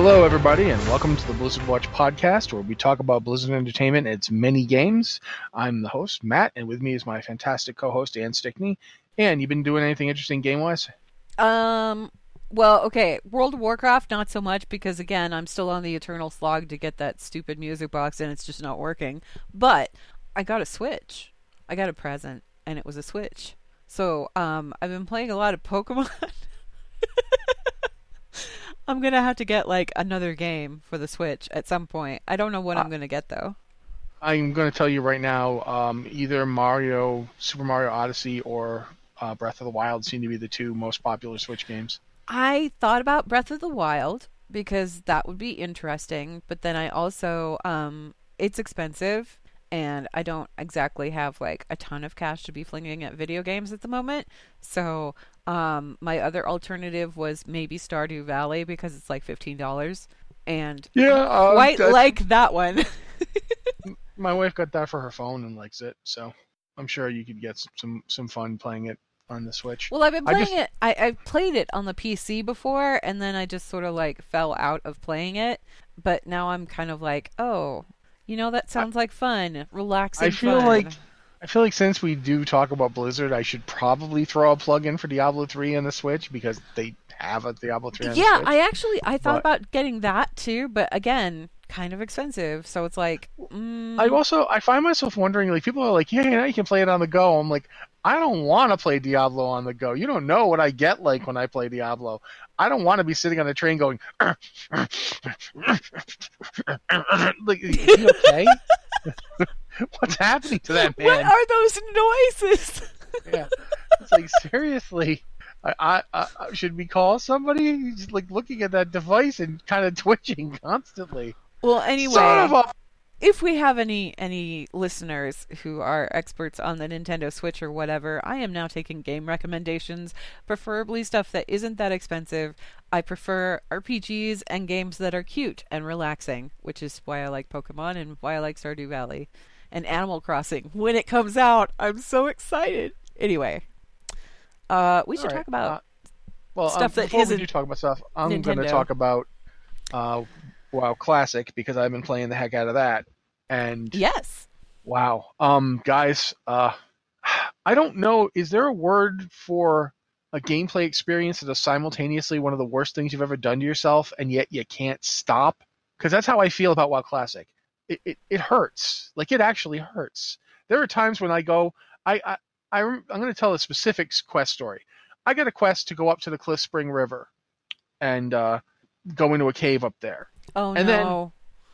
Hello, everybody, and welcome to the Blizzard Watch podcast, where we talk about Blizzard Entertainment and its many games. I'm the host, Matt, and with me is my fantastic co-host, Ann Stickney. Ann, you been doing anything interesting game-wise? Um, well, okay, World of Warcraft, not so much because again, I'm still on the eternal slog to get that stupid music box, and it's just not working. But I got a Switch. I got a present, and it was a Switch. So, um, I've been playing a lot of Pokemon. I'm gonna have to get like another game for the Switch at some point. I don't know what Uh, I'm gonna get though. I'm going to tell you right now, um, either Mario, Super Mario Odyssey, or uh, Breath of the Wild seem to be the two most popular Switch games. I thought about Breath of the Wild because that would be interesting, but then I also um it's expensive and I don't exactly have like a ton of cash to be flinging at video games at the moment. So, um my other alternative was maybe Stardew Valley because it's like $15 and Yeah, uh, quite that's- like that one. my wife got that for her phone and likes it, so I'm sure you could get some some, some fun playing it on the Switch. Well, I've been I playing just- it. I, I've played it on the PC before, and then I just sort of like fell out of playing it. But now I'm kind of like, oh, you know, that sounds like fun, relaxing. I feel fun. like I feel like since we do talk about Blizzard, I should probably throw a plug in for Diablo 3 on the Switch because they have a Diablo 3 on the yeah. I actually I thought But- about getting that too, but again, kind of expensive. So it's like, mm, I also I find myself wondering like people are like, yeah, now you can play it on the go. I'm like, I don't want to play Diablo on the go. You don't know what I get like when I play Diablo. I don't want to be sitting on a train going, like, okay? What's happening to that man? what are those noises? yeah, it's like seriously. I, I, I should we call somebody? He's like looking at that device and kind of twitching constantly. well, anyway, a if we have any any listeners who are experts on the Nintendo Switch or whatever, I am now taking game recommendations, preferably stuff that isn't that expensive. I prefer RPGs and games that are cute and relaxing, which is why I like Pokemon and why I like Stardew Valley and Animal Crossing when it comes out. I'm so excited. Anyway, uh, we should right, talk about uh, well, stuff um, that before we isn't do talk about stuff, I'm going to talk about uh, WoW Classic because I've been playing the heck out of that. And yes. wow, um, guys, uh, I don't know. Is there a word for a gameplay experience that is simultaneously one of the worst things you've ever done to yourself, and yet you can't stop? Because that's how I feel about WoW Classic. It, it it hurts. Like it actually hurts. There are times when I go, I, I, I, I'm going to tell a specific quest story. I got a quest to go up to the Cliff Spring River, and uh, go into a cave up there. Oh And then-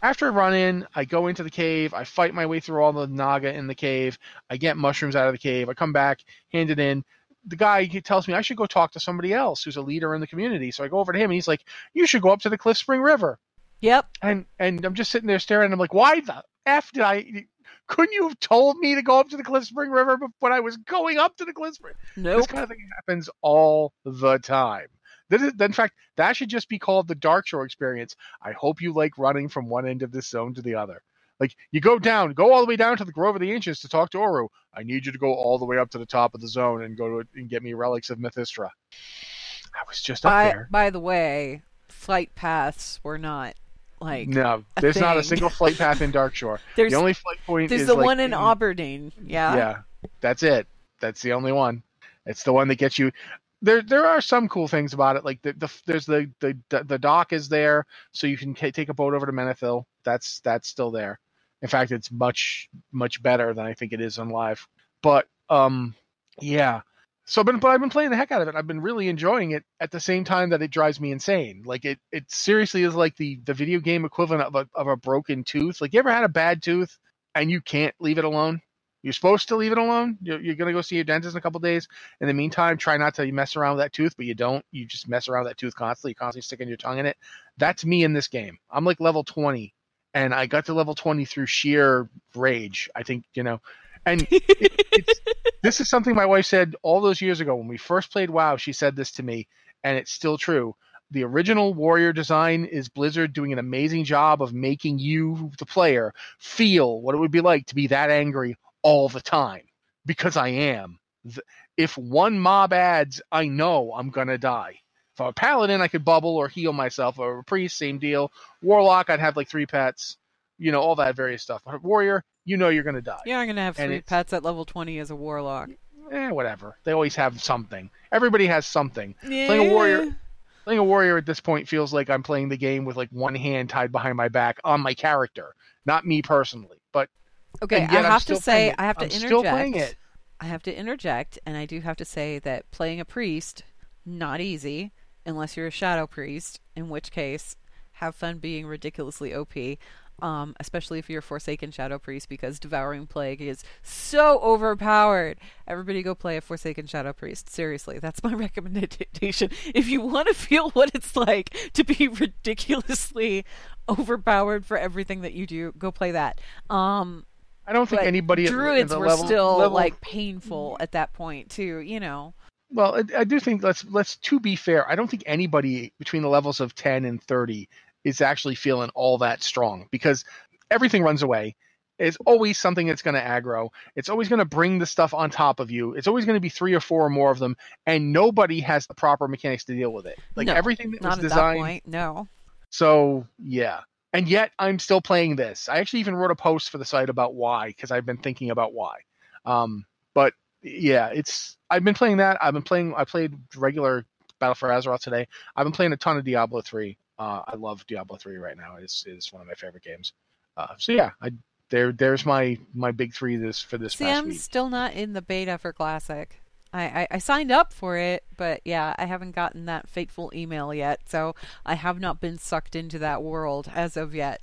After I run in, I go into the cave. I fight my way through all the Naga in the cave. I get mushrooms out of the cave. I come back, hand it in. The guy he tells me I should go talk to somebody else who's a leader in the community. So I go over to him, and he's like, "You should go up to the Cliff Spring River." Yep. And and I'm just sitting there staring. I'm like, "Why the f did I? Couldn't you have told me to go up to the Cliff Spring River when I was going up to the Cliff Spring?" This Nope. kind of thing happens all the time. Is, in fact, that should just be called the Dark Shore experience. I hope you like running from one end of this zone to the other. Like you go down, go all the way down to the Grove of the Ancients to talk to Onu. I need you to go all the way up to the top of the zone and go to and get me relics of Mathystra. I was just up By, there. by the way, flight paths were not like No, there's not a single flight path in Dark Shore. there's the only flight point there's is the like one in Auberdine. Yeah. Yeah, that's it. That's the only one. It's the one that gets you. There, there are some cool things about it. Like the, the there's the, the the dock is there, so you can ta take a boat over to Menethil. That's that's still there. In fact, it's much much better than I think it is on live. But um, yeah. So, I've been, but I've been playing the heck out of it. I've been really enjoying it. At the same time that it drives me insane. Like it, it seriously is like the the video game equivalent of a of a broken tooth. Like you ever had a bad tooth and you can't leave it alone? You're supposed to leave it alone. You're, you're going to go see your dentist in a couple days. In the meantime, try not to mess around with that tooth, but you don't. You just mess around with that tooth constantly. You're constantly sticking your tongue in it. That's me in this game. I'm like level 20, and I got to level 20 through sheer rage. I think, you know. And it, it's, this is something my wife said all those years ago when we first played WoW. She said this to me, and it's still true. The original warrior design is Blizzard doing an amazing job of making you, the player, feel what it would be like to be that angry all the time because I am. If one mob adds, I know I'm gonna die. If I'm a paladin, I could bubble or heal myself. Or a priest, same deal. Warlock, I'd have like three pets. You know, all that various stuff. But warrior, you know you're gonna die. Yeah, I'm gonna have And three pets at level twenty as a warlock. Eh, whatever. They always have something. Everybody has something. Playing a warrior, playing a warrior at this point feels like I'm playing the game with like one hand tied behind my back on my character, not me personally. But Okay, I yet I'm have to say. I have to I'm interject. still playing it. I have to interject, and I do have to say that playing a priest not easy unless you're a shadow priest, in which case have fun being ridiculously OP. Um, especially if you're a Forsaken Shadow Priest, because Devouring Plague is so overpowered. Everybody go play a Forsaken Shadow Priest. Seriously, that's my recommendation. If you want to feel what it's like to be ridiculously overpowered for everything that you do, go play that. Um, I don't think anybody at druids the were level, still level- like painful at that point too. You know. Well, I, I do think let's let's to be fair, I don't think anybody between the levels of 10 and 30 is actually feeling all that strong because everything runs away. It's always something that's going to aggro. It's always going to bring the stuff on top of you. It's always going to be three or four or more of them, and nobody has the proper mechanics to deal with it. Like No, everything that Not was at that designed. point. No. So yeah, and yet I'm still playing this. I actually even wrote a post for the site about why because I've been thinking about why. Um, but yeah, it's I've been playing that. I've been playing. I played regular Battle for Azeroth today. I've been playing a ton of Diablo three. Uh, I love Diablo three right now. It's is one of my favorite games. Uh, so yeah, I there there's my my big three this for this See, I'm week. still not in the beta for Classic. I, I, I signed up for it, but yeah, I haven't gotten that fateful email yet, so I have not been sucked into that world as of yet.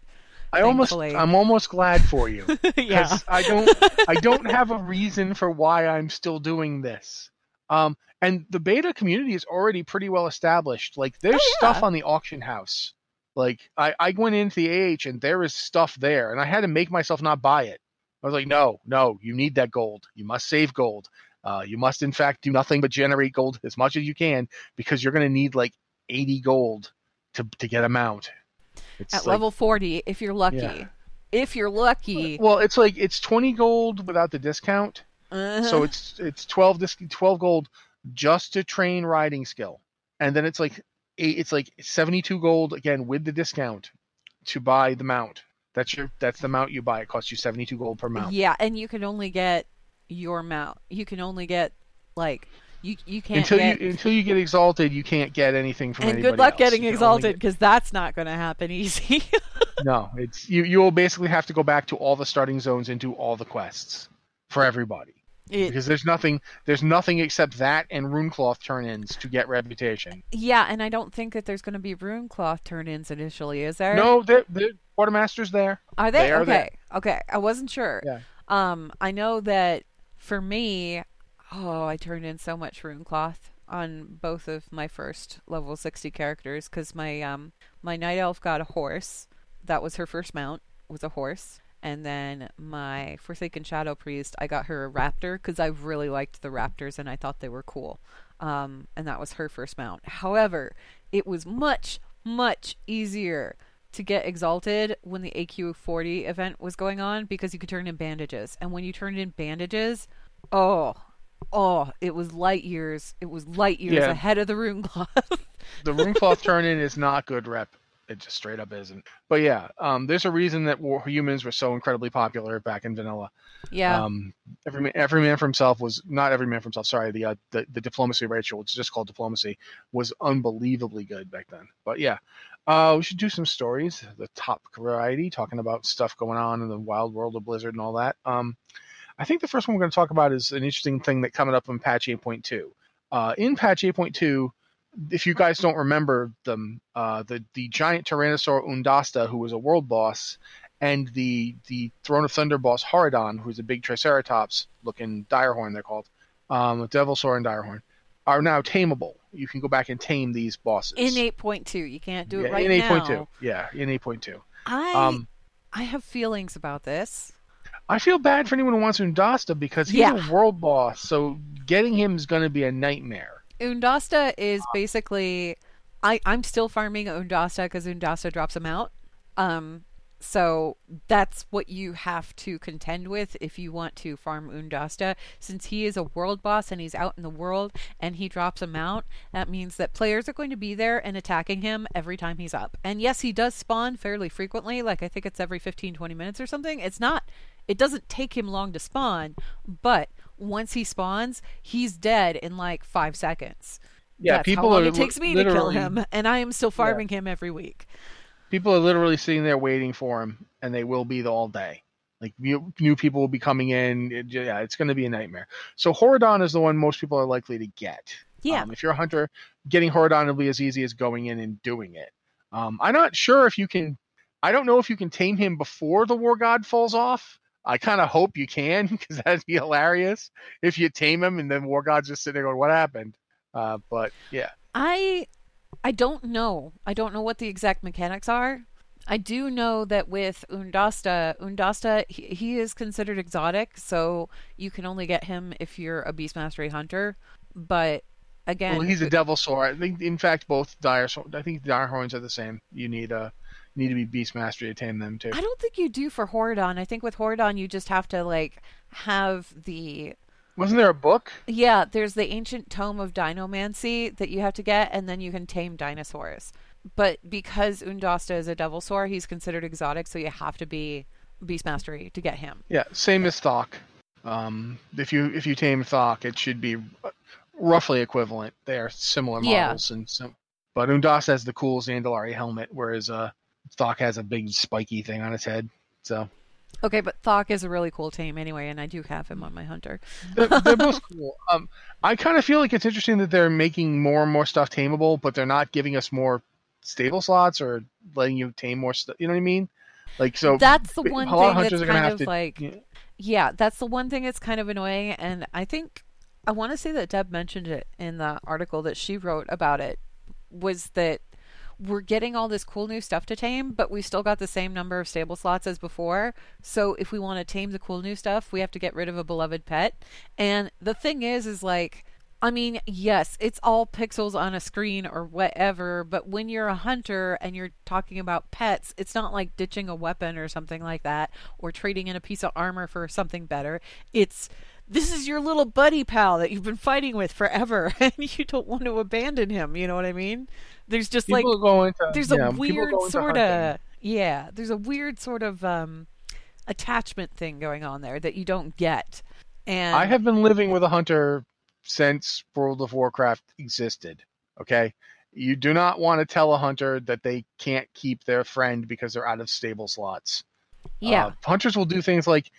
I almost I'm almost glad for you. yeah. I don't I don't have a reason for why I'm still doing this. Um, and the beta community is already pretty well established. Like there's Oh, stuff on the auction house. Like I, I went into the AH and there is stuff there, and I had to make myself not buy it. I was like, no, no, you need that gold. You must save gold. Uh, you must in fact do nothing but generate gold as much as you can because you're going to need like 80 gold to to get a mount. It's At like- level 40, if you're lucky. Yeah. If you're lucky. well, it's like it's 20 gold without the discount. Uh-huh. So it's it's 12 dis- 12 gold just to train riding skill. And then it's like eight, it's like 72 gold again with the discount to buy the mount. That's your that's the mount you buy. It costs you 72 gold per mount. Yeah, and you can only get your mount. You can only get like you you can't Until get you until you get exalted, you can't get anything from and good luck else. getting exalted because that's not going to happen easy. no, it's you you will basically have to go back to all the starting zones and do all the quests for everybody. It- Because there's nothing there's nothing except that and runecloth turn-ins to get reputation. yeah, and I don't think that there's going to be rune cloth turn-ins initially, is there? No, the quartermaster's there. Are they? They are okay. there. Okay. I wasn't sure. Yeah. Um, I know that for me, oh, I turned in so much rune cloth on both of my first level 60 characters because my um my night elf got a horse. That was her first mount. Was a horse. And then my Forsaken Shadow Priest, I got her a raptor because I really liked the raptors and I thought they were cool. Um, and that was her first mount. However, it was much, much easier to get exalted when the AQ40 event was going on because you could turn in bandages. And when you turned in bandages, oh, oh, it was light years. It was light years Yeah. ahead of the rune cloth. the runecloth turn-in is not good rep. It just straight up isn't. But yeah, um, there's a reason that war humans were so incredibly popular back in vanilla. yeah. Um, every man, every man for himself was not every man for himself. Sorry, the uh, the, the diplomacy ritual, it's just called diplomacy, was unbelievably good back then. But yeah, uh, we should do some stories, the top variety, talking about stuff going on in the wild world of Blizzard and all that. Um, I think the first one we're going to talk about is an interesting thing that coming up in patch 8.2. Uh, in patch 8.2, if you guys don't remember them, uh, the the giant Tyrannosaur Oondasta, who was a world boss, and the the Throne of Thunder boss Horridon, who's a big Triceratops looking Direhorn, they're called, um, Devilsaur and Direhorn, are now tameable. You can go back and tame these bosses. in 8.2, you can't do it right in now. 8.2. Yeah, in 8.2. I Um, I have feelings about this. I feel bad for anyone who wants Oondasta because he's Yeah. a world boss, so getting him is going to be a nightmare. Oondasta is basically I I'm still farming Oondasta because Oondasta drops them out. Um So that's what you have to contend with if you want to farm Oondasta. Since he is a world boss and he's out in the world and he drops a mount, that means that players are going to be there and attacking him every time he's up. And yes, he does spawn fairly frequently, like I think it's every 15, 20 minutes or something. It's not, it doesn't take him long to spawn, but once he spawns, he's dead in like five seconds. Yeah, That's people how long are it takes me to kill him, and I am still farming him every week. people are literally sitting there waiting for him, and they will be the all day. Like new, new people will be coming in. It- yeah, it's going to be a nightmare. So Horridon is the one most people are likely to get. Yeah. Um, if you're a hunter, getting Horridon will be as easy as going in and doing it. Um, I'm not sure if you can. I don't know if you can tame him before the War God falls off. I kind of hope you can because that'd be hilarious if you tame him and then War God's just sitting there going, "What happened?" Uh, but yeah, I I don't know. I don't know what the exact mechanics are. I do know that with Oondasta, Oondasta he, he is considered exotic, so you can only get him if you're a Beast Mastery hunter. But again, well, he's a devil sword. I think, in fact, both dire. I think dire horns are the same. You need a you need to be beast mastery to tame them too. I don't think you do for Horridon. I think with Horridon you just have to like have the Wasn't there a book? yeah, there's the ancient tome of Dinomancy that you have to get, and then you can tame dinosaurs. But because Oondasta is a Devilsaur, he's considered exotic, so you have to be beast mastery to get him. Yeah, same as Thok. Um, if you if you tame Thok, it should be roughly equivalent. They are similar Yeah. models and some. But Undas has the cool Zandalari helmet, whereas uh, Thok has a big spiky thing on its head. So Okay, but Thok is a really cool tame anyway, and I do have him on my hunter. they're, they're both cool. Um, I kind of feel like it's interesting that they're making more and more stuff tameable, but they're not giving us more stable slots or letting you tame more stuff. You know what I mean? Like so. That's the one thing hunters that's kind have of to- like yeah. yeah, that's the one thing that's kind of annoying, and I think I want to say that Deb mentioned it in the article that she wrote about it was that we're getting all this cool new stuff to tame, but we still got the same number of stable slots as before. So if we want to tame the cool new stuff, we have to get rid of a beloved pet. And the thing is, is like, I mean, yes, it's all pixels on a screen or whatever, but when you're a hunter and you're talking about pets, it's not like ditching a weapon or something like that or trading in a piece of armor for something better. It's this is your little buddy pal that you've been fighting with forever and you don't want to abandon him, you know what I mean? There's just like People go into there's yeah, a weird sort of yeah there's a weird sort of um attachment thing going on there that you don't get and I have been living with a hunter since World of Warcraft existed. Okay. You do not want to tell a hunter that they can't keep their friend because they're out of stable slots. yeah Uh, hunters will do things like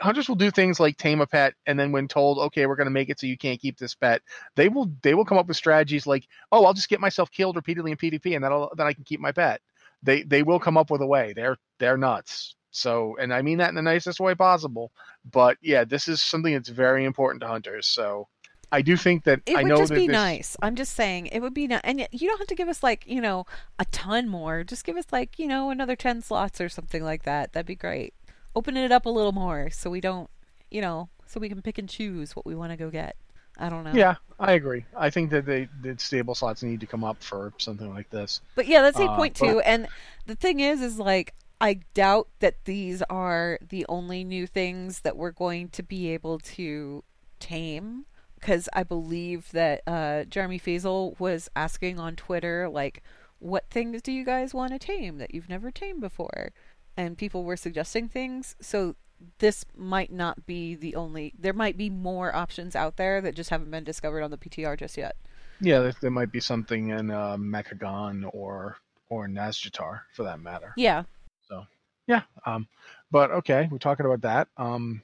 hunters will do things like tame a pet and then when told okay we're going to make it so you can't keep this pet they will they will come up with strategies like oh i'll just get myself killed repeatedly in pvp and that'll then i can keep my pet. They they will come up with a way. They're they're nuts. So and i mean that in the nicest way possible. But yeah this is something that's very important to hunters. So i do think that it i would know just be this, nice. I'm just saying it would be nice and you don't have to give us like you know a ton more. Just give us like you know another 10 slots or something like that. That'd be great open it up a little more so we don't you know so we can pick and choose what we want to go get i don't know yeah i agree i think that they the stable slots need to come up for something like this But yeah, that's eight Uh, point two. And the thing is, is like I doubt that these are the only new things that we're going to be able to tame. Because I believe that uh, Jeremy Feasel was asking on Twitter, like, what things do you guys want to tame that you've never tamed before? And people were suggesting things. So this might not be the only. There might be more options out there that just haven't been discovered on the PTR just yet. Yeah, there, there might be something in uh, Mechagon or or Nazjatar for that matter. Yeah. So yeah. Um, but okay, we're talking about that. Um,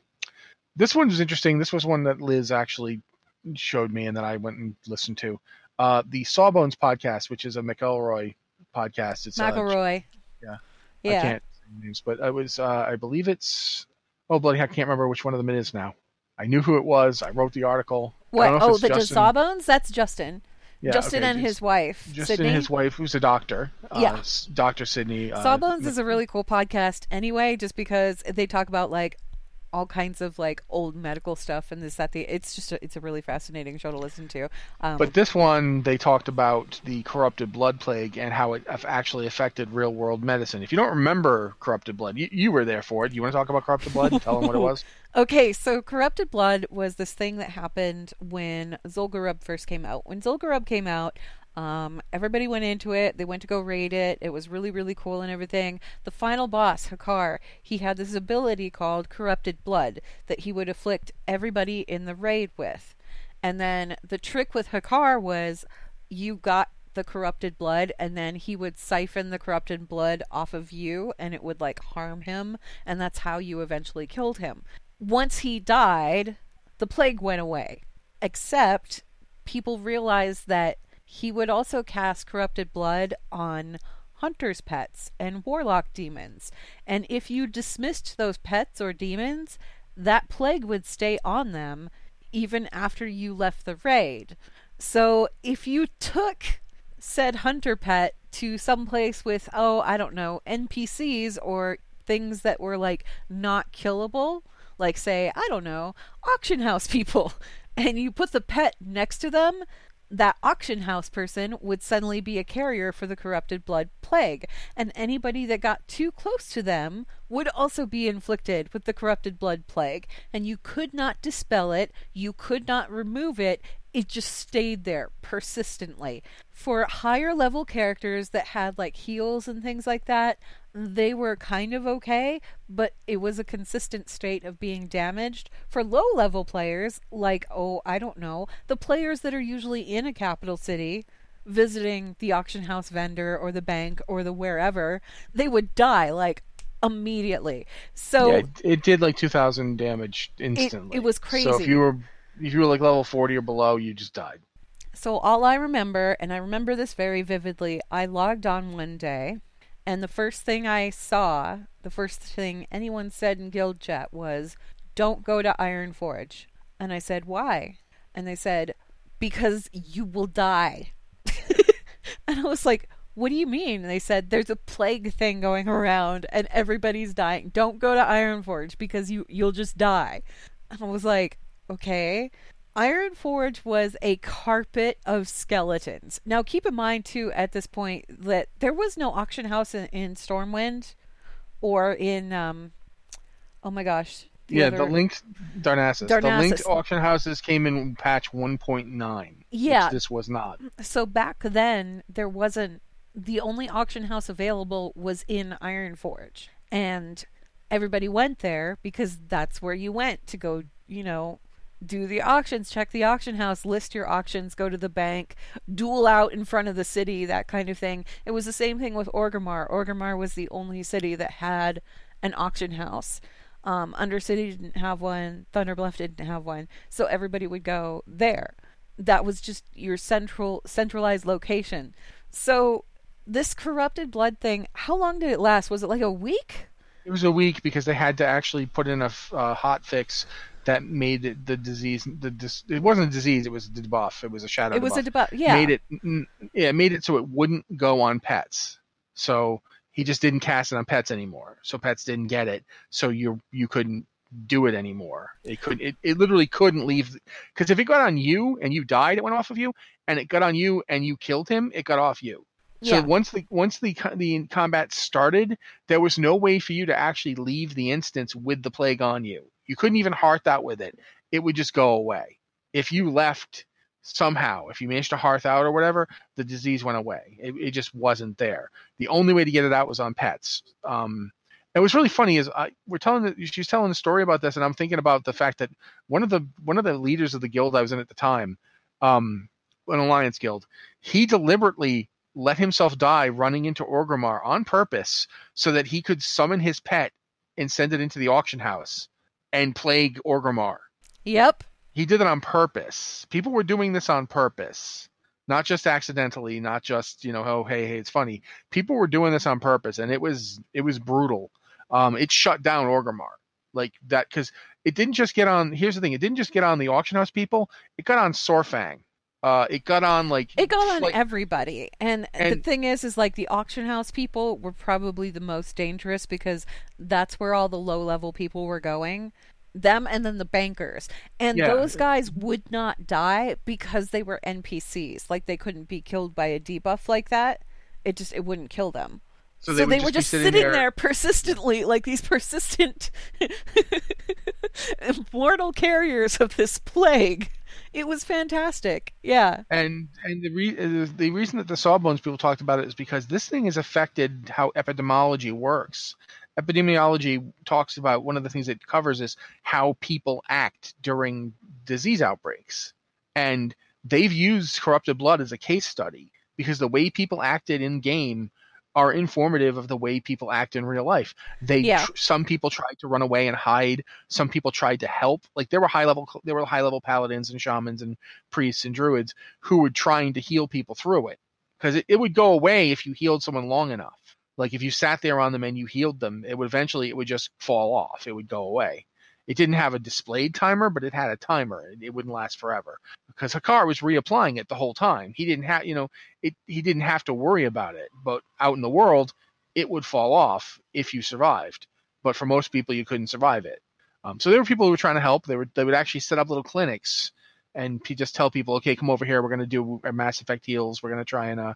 this one was interesting. This was one that Liz actually showed me and that I went and listened to. Uh, the Sawbones podcast, which is a McElroy podcast. It's uh, McElroy. yeah. I Yeah. can't say names, but I was uh, I believe it's oh bloody I can't remember which one of them it is now. I knew who it was. I wrote the article. What? don't know if Oh, the Justin- Sawbones? That's Justin. Yeah, Justin okay, and his wife, Justin Sydnee. and his wife, who's a doctor. Uh, Yeah. Dr. Sydnee. Uh, Sawbones is a really cool podcast anyway, just because they talk about like all kinds of like old medical stuff and this that the it's just a, it's a really fascinating show to listen to. Um, But this one, they talked about the corrupted blood plague and how it actually affected real world medicine. If you don't remember corrupted blood, you, you were there for it. You want to talk about corrupted blood? Tell them what it was. Okay, so corrupted blood was this thing that happened when Zul'Gurub first came out. When Zul'Gurub came out, um, everybody went into it. They went to go raid it. It was really, really cool and everything. The final boss, Hakkar, he had this ability called corrupted blood that he would afflict everybody in the raid with. And then the trick with Hakkar was you got the corrupted blood and then he would siphon the corrupted blood off of you and it would like harm him and that's how you eventually killed him once he died, the plague went away. Except people realized that he would also cast corrupted blood on hunter's pets and warlock demons. And if you dismissed those pets or demons, that plague would stay on them even after you left the raid. So if you took said hunter pet to some place with, oh, I don't know, NPCs or things that were like not killable, like say i don't know auction house people and you put the pet next to them that auction house person would suddenly be a carrier for the corrupted blood plague. And anybody that got too close to them would also be inflicted with the corrupted blood plague. And you could not dispel it. You could not remove it it just stayed there persistently for higher level characters that had like heals and things like that they were kind of okay, but it was a consistent state of being damaged. For low level players, like, oh, I don't know, the players that are usually in a capital city visiting the auction house vendor or the bank or the wherever, they would die like immediately. So yeah, it, it did like 2,000 damage instantly. It, it was crazy. So if you were if you were like level 40 or below, you just died. So all I remember, and I remember this very vividly, I logged on one day and the first thing I saw, the first thing anyone said in guild chat was, "Don't go to Ironforge." And I said, "Why?" And they said, "Because you will die." and I was like, "What do you mean?" And they said, "There's a plague thing going around and everybody's dying. Don't go to Ironforge because you you'll just die." And I was like, "Okay." Ironforge was a carpet of skeletons. Now, keep in mind, too, at this point, that there was no auction house in, in Stormwind or in, um, oh my gosh. The yeah, other... the linked Darnassus. Darnassus. The linked auction houses came in patch 1.9. Yeah. this was not. So back then, there wasn't, the only auction house available was in Ironforge. And everybody went there because that's where you went to go, you know, do the auctions, check the auction house, list your auctions, go to the bank, duel out in front of the city, that kind of thing. It was the same thing with Orgrimmar. Orgrimmar was the only city that had an auction house. Um, Undercity didn't have one, Thunderbluff didn't have one, so everybody would go there. That was just your central centralized location. So this corrupted blood thing, how long did it last? Was it like a week? It was a week because they had to actually put in a uh, hot fix that made it the disease. The dis, it wasn't a disease; it was a debuff. It was a shadow. It was a debuff. Yeah. Made it. Mm, mm, yeah, made it so it wouldn't go on pets. So he just didn't cast it on pets anymore. So pets didn't get it. So you you couldn't do it anymore. It could it, it literally couldn't leave because if it got on you and you died, it went off of you, and it got on you and you killed him, it got off you. So yeah. once the once the the combat started, there was no way for you to actually leave the instance with the plague on you. You couldn't even hearth out with it. It would just go away. If you left somehow, if you managed to hearth out or whatever, the disease went away. It, it just wasn't there. The only way to get it out was on pets. Um, it was really funny is I, we're telling she's telling a story about this, and I'm thinking about the fact that one of the one of the leaders of the guild I was in at the time, um, an alliance guild, he deliberately let himself die running into Orgrimmar on purpose so that he could summon his pet and send it into the auction house and plague Orgrimmar. Yep. He did it on purpose. People were doing this on purpose. Not just accidentally, not just, you know, oh hey, hey, it's funny. People were doing this on purpose and it was it was brutal. Um it shut down Orgrimmar. Like that cuz it didn't just get on here's the thing, it didn't just get on the auction house people, it got on Saurfang. Uh, it got on like it got on like, everybody, and, and, the thing is, is like the auction house people were probably the most dangerous because that's where all the low level people were going. them and then the bankers. And Yeah. those guys would not die because they were npcs like they couldn't be killed by a debuff like that. It just it wouldn't kill them. So so they they, would were just just sitting sitting, there- there... persistently like these persistent mortal carriers of this plague it was fantastic. Yeah. And and the re- uh, the reason that the Sawbones people talked about it is because this thing has affected how epidemiology works. Epidemiology talks about one of the things it covers is how people act during disease outbreaks, and they've used corrupted blood as a case study because the way people acted in game are informative of the way people act in real life. They Yeah. tr- some people tried to run away and hide. Some people tried to help. Like there were high level there were high level paladins and shamans and priests and druids who were trying to heal people through it because it, it would go away if you healed someone long enough. Like if you sat there on them and you healed them, it would eventually it would just fall off. It would go away. It didn't have a displayed timer, but it had a timer. It, wouldn't last forever because Hakkar was reapplying it the whole time. He didn't have, you know, it. He didn't have to worry about it. But out in the world, it would fall off if you survived. But for most people, you couldn't survive it. Um, so there were people who were trying to help. They were they would actually set up little clinics and just tell people, okay, come over here. We're going to do a Mass Effect heals. We're going to try and uh,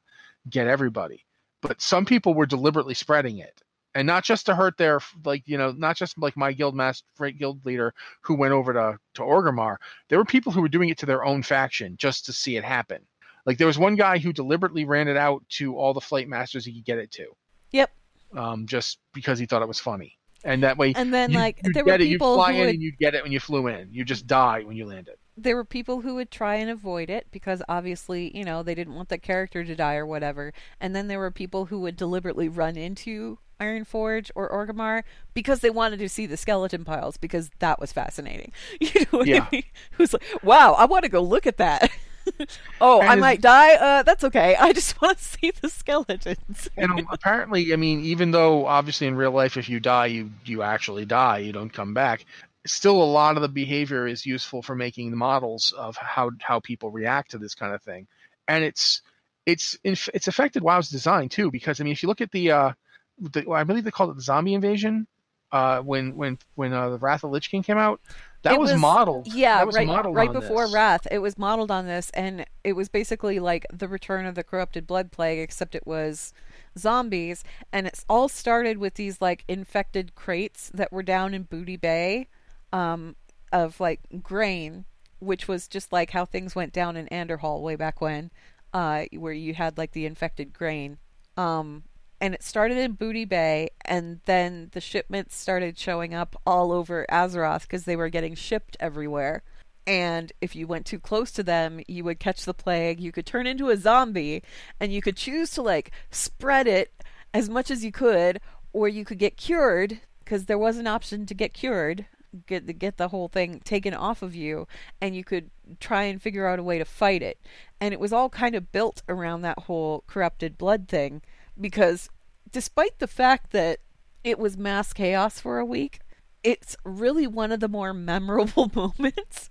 get everybody. But some people were deliberately spreading it, and not just to hurt their like you know not just like my guild master guild leader who went over to to Orgrimmar. There were people who were doing it to their own faction just to see it happen. Like there was one guy who deliberately ran it out to all the flight masters he could get it to. Yep. Um, just because he thought it was funny, and that way and then you, like you'd there were it, you'd fly who in would and you'd get it when you flew in. You just die when you landed. there were people who would try and avoid it because obviously, you know, they didn't want the character to die or whatever. And then there were people who would deliberately run into Ironforge or Orgrimmar because they wanted to see the skeleton piles because that was fascinating. You know what Yeah. I mean? Who's like, wow, I want to go look at that. oh, And I might die. Uh, that's okay. I just want to see the skeletons. And apparently, I mean, even though obviously in real life, if you die, you you actually die. You don't come back. Still, a lot of the behavior is useful for making the models of how how people react to this kind of thing, and it's it's it's affected WoW's design too. Because I mean, if you look at the, uh, the I believe they called it the zombie invasion, uh, when when when uh, the Wrath of Lich King came out, that was, was- modeled. Yeah, that was right, modeled right before this. Wrath. It was modeled on this, and it was basically like the return of the corrupted blood plague, except it was zombies. And it's all started with these like infected crates that were down in Booty Bay, um, of like grain, which was just like how things went down in Andorhal way back when, uh, where you had like the infected grain. Um, and it started in Booty Bay, and then the shipments started showing up all over Azeroth because they were getting shipped everywhere. And if you went too close to them, you would catch the plague. You could turn into a zombie, and you could choose to like spread it as much as you could, or you could get cured because there was an option to get cured, get get the whole thing taken off of you, and you could try and figure out a way to fight it. And it was all kind of built around that whole corrupted blood thing because despite the fact that it was mass chaos for a week, it's really one of the more memorable moments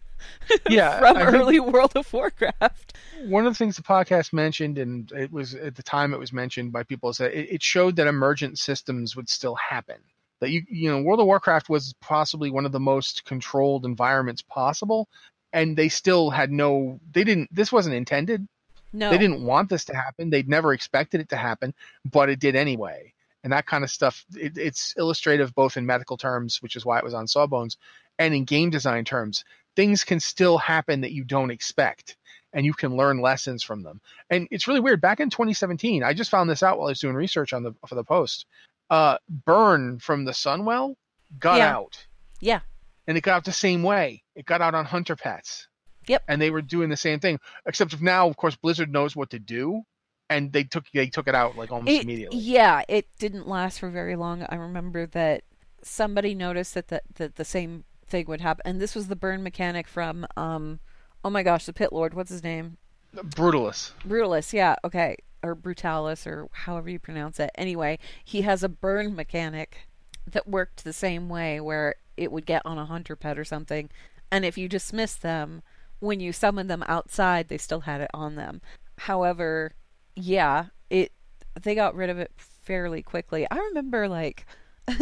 Yeah, from I early World of Warcraft. one of the things the podcast mentioned, and it was at the time it was mentioned by people, is that it, it showed that emergent systems would still happen. That you, you know, World of Warcraft was possibly one of the most controlled environments possible, and they still had no. They didn't. This wasn't intended. No, They didn't want this to happen. They'd never expected it to happen, but it did anyway. And that kind of stuff, it, it's illustrative both in medical terms, which is why it was on Sawbones, and in game design terms. Things can still happen that you don't expect, and you can learn lessons from them. And it's really weird. Back in 2017, I just found this out while I was doing research on the for the post. Uh, Burn from the Sunwell got Yeah. out, Yeah. and it got out the same way. It got out on Hunter Pets. Yep. And they were doing the same thing, except now, of course, Blizzard knows what to do, and they took they took it out like almost It- immediately. Yeah, it didn't last for very long. I remember that somebody noticed that the, that the same thing would happen, and this was the burn mechanic from um, oh my gosh, the Pit Lord. What's his name? Brutalist. Brutallus, yeah, okay. Or Brutallus, or however you pronounce it. Anyway, he has a burn mechanic that worked the same way, where it would get on a hunter pet or something, and if you dismiss them, when you summoned them outside, they still had it on them. However, yeah, it they got rid of it fairly quickly. I remember like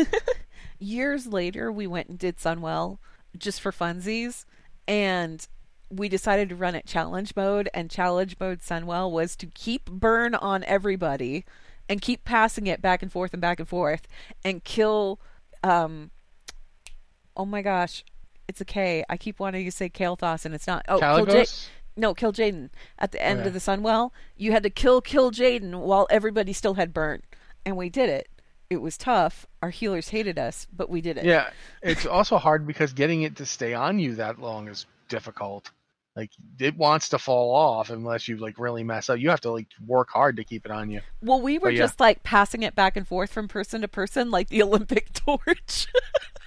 years later we went and did Sunwell just for funsies, and we decided to run it challenge mode. And challenge mode Sunwell was to keep burn on everybody and keep passing it back and forth and back and forth and kill. Um, oh my gosh, it's a K. I keep wanting to say Kael'thas, and it's not. Oh, kill J- no, Kil'jaeden at the end Okay. of the Sunwell. You had to kill Kil'jaeden while everybody still had burn, and we did it. It was tough. Our healers hated us, but we did it. Yeah, it's also hard because getting it to stay on you that long is difficult. Like it wants to fall off unless you like really mess up. You have to like work hard to keep it on you. Well, we were But yeah. just like passing it back and forth from person to person, like the Olympic torch.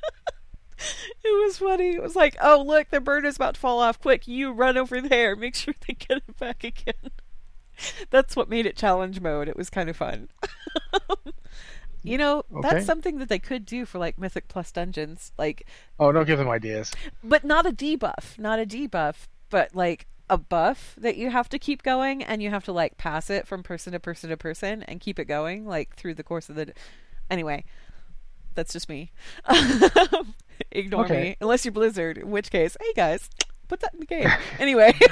it was funny. It was like, oh look, the bird is about to fall off. Quick, you run over there. Make sure they get it back again. That's what made it challenge mode. It was kind of fun. you know, Okay. that's something that they could do for like Mythic Plus dungeons, like, Oh, don't give them ideas. but not a debuff, not a debuff, but like a buff that you have to keep going and you have to like pass it from person to person to person and keep it going like through the course of the anyway that's just me ignore Okay. me unless you're blizzard in which case hey guys put that in the game anyway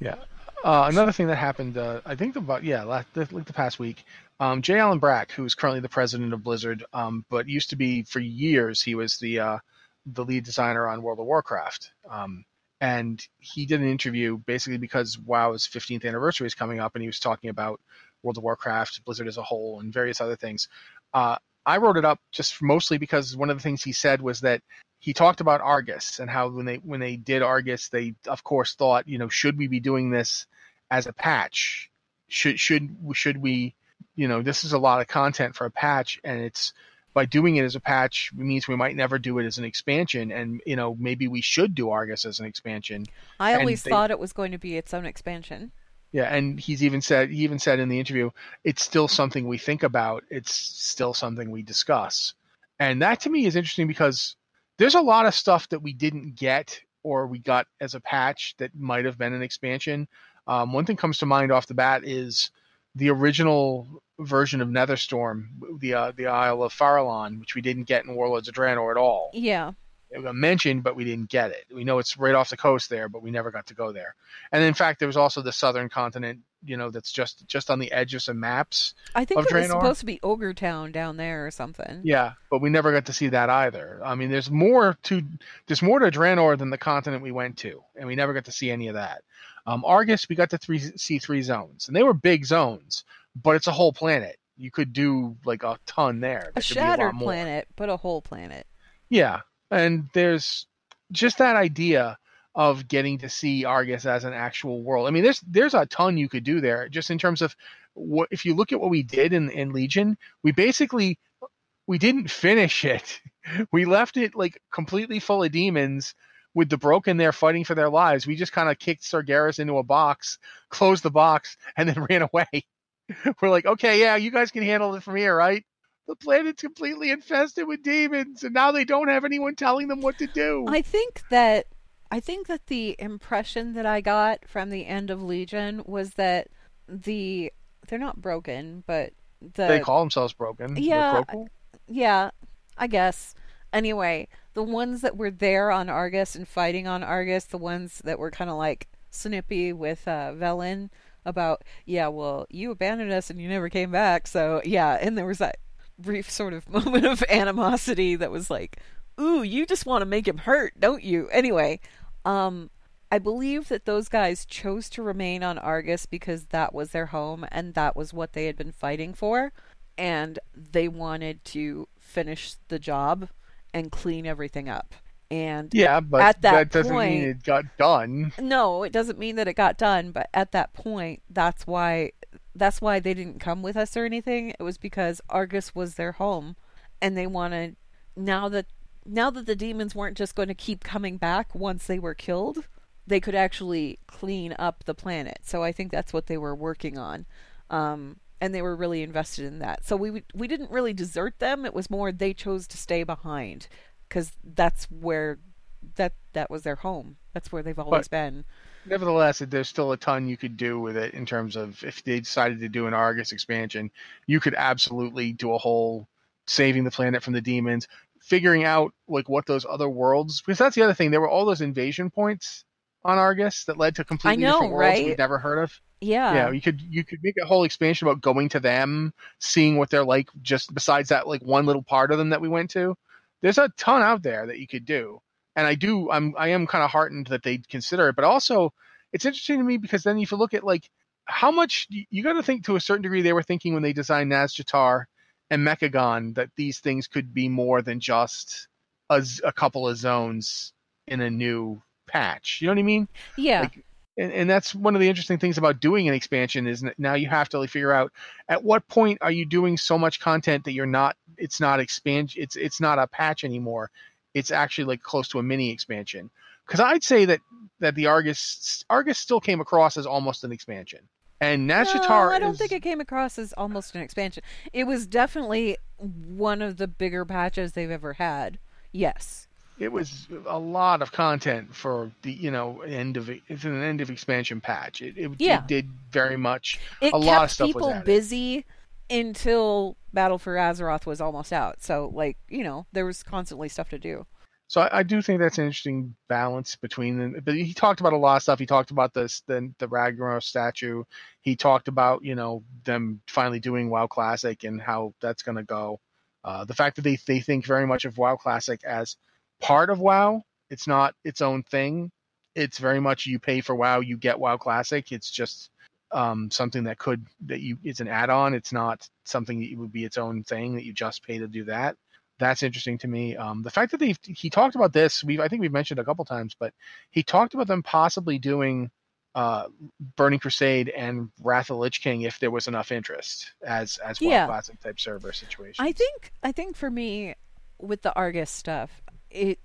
Yeah. Uh, another thing that happened, uh, I think about yeah, last, like the past week, um, J. Allen Brack, who is currently the president of Blizzard, um, but used to be for years he was the uh, the lead designer on World of Warcraft. Um, and he did an interview basically because WoW's 15th anniversary is coming up, and he was talking about World of Warcraft, Blizzard as a whole, and various other things. Uh, I wrote it up just mostly because one of the things he said was that he talked about Argus and how when they when they did Argus, they of course thought, you know, should we be doing this as a patch? Should should should we, you know, this is a lot of content for a patch, and it's by doing it as a patch means we might never do it as an expansion, and you know maybe we should do Argus as an expansion. i always they- thought it was going to be its own expansion Yeah, and he's even said he even said in the interview, it's still something we think about. It's still something we discuss, and that to me is interesting because there's a lot of stuff that we didn't get or we got as a patch that might have been an expansion. Um, one thing comes to mind off the bat is the original version of Netherstorm, the uh, the Isle of Farahlon, which we didn't get in Warlords of Draenor at all yeah it got mentioned, but we didn't get it. We know it's right off the coast there, but we never got to go there. And in fact, there was also the southern continent, you know, that's just just on the edge of some maps. i think it was supposed to be ogre town down there or something Yeah, but we never got to see that either. I mean, there's more to there's more to Draenor than the continent we went to, and we never got to see any of that. Um, Argus, we got to three, see three zones, and they were big zones, but it's a whole planet. You could do like a ton there. a There lot shattered more. planet but a whole planet Yeah, and there's just that idea of getting to see Argus as an actual world. I mean, there's there's a ton you could do there, just in terms of what if you look at what we did in in Legion, we basically we didn't finish it. We left it like completely full of demons with the broken there fighting for their lives. We just kind of kicked Sargeras into a box, closed the box, and then ran away. We're like, okay, yeah, you guys can handle it from here, right? The planet's completely infested with demons, and now they don't have anyone telling them what to do. I think that I think that the impression that I got from the end of Legion was that the they're not broken, but the they call themselves broken. Yeah, yeah, I guess. Anyway, the ones that were there on Argus and fighting on Argus, the ones that were kind of like snippy with uh, Velen about, yeah, well, you abandoned us and you never came back, so yeah, and there was that brief sort of moment of animosity that was like, ooh, you just want to make him hurt, don't you? Anyway, um, I believe that those guys chose to remain on Argus because that was their home and that was what they had been fighting for. And they wanted to finish the job and clean everything up. And Yeah, but At that doesn't mean point- it got done. no, it doesn't mean that it got done, but at that point, that's why that's why they didn't come with us or anything. It was because Argus was their home and they wanted now that now that the demons weren't just going to keep coming back once they were killed, they could actually clean up the planet. So I think that's what they were working on. Um and they were really invested in that. So we we didn't really desert them. It was more they chose to stay behind cuz that's where that that was their home. That's where they've always been. Nevertheless, there's still a ton you could do with it in terms of if they decided to do an Argus expansion, you could absolutely do a whole saving the planet from the demons, figuring out like what those other worlds because that's the other thing. There were all those invasion points on Argus that led to completely know, different worlds right? we'd never heard of. Yeah. yeah, you could you could make a whole expansion about going to them, seeing what they're like. Just besides that, like one little part of them that we went to, there's a ton out there that you could do. And I do, I'm I am kind of heartened that they consider it, but also it's interesting to me because then if you look at like how much you got to think to a certain degree they were thinking when they designed Nazjatar and Mechagon that these things could be more than just a couple of zones in a new patch. You know what I mean? yeah. Like, and, and that's one of the interesting things about doing an expansion is now you have to like figure out at what point are you doing so much content that you're not it's not expand it's it's not a patch anymore it's actually like close to a mini expansion because i'd say that that the argus argus still came across as almost an expansion and No, Nazjatar I don't is, think it came across as almost an expansion. It was definitely one of the bigger patches they've ever had. Yes. it was a lot of content for the you know end of it- it's an end of expansion patch it, it, Yeah. it did very much It A kept lot of stuff people busy until Battle for Azeroth was almost out. So, like, you know, there was constantly stuff to do. So I, I do think that's an interesting balance between them. But he talked about a lot of stuff. He talked about this, the the Ragnaros statue. He talked about you know them finally doing WoW Classic and how that's going to go. Uh, the fact that they they think very much of WoW Classic as part of WoW. It's not its own thing. It's very much you pay for WoW, you get WoW Classic. It's just um, something that could that you it's an add-on. It's not something that would be its own thing that you just pay to do that that's interesting to me. Um, the fact that they he talked about this, we I think we've mentioned a couple times, but he talked about them possibly doing uh, Burning Crusade and Wrath of Lich King if there was enough interest as as WoW Yeah. classic type server situation. I think I think for me with the Argus stuff, it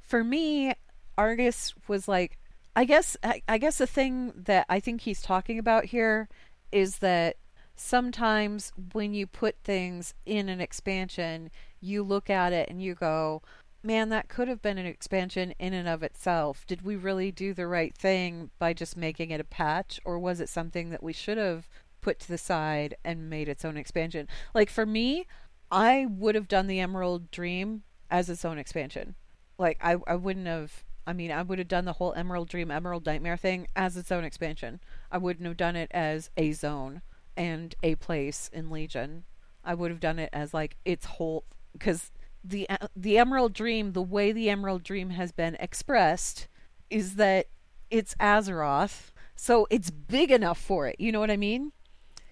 for me Argus was like I guess I, guess the thing that I think he's talking about here is that sometimes when you put things in an expansion, you look at it and you go, man, that could have been an expansion in and of itself. Did we really do the right thing by just making it a patch, or was it something that we should have put to the side and made its own expansion? Like for me, I would have done the Emerald Dream as its own expansion. Like I, I wouldn't have. I mean, I would have done the whole Emerald Dream, Emerald Nightmare thing as its own expansion. I wouldn't have done it as a zone and a place in Legion. I would have done it as like its whole because the the Emerald Dream, the way the Emerald Dream has been expressed, is that it's Azeroth, so it's big enough for it. You know what I mean?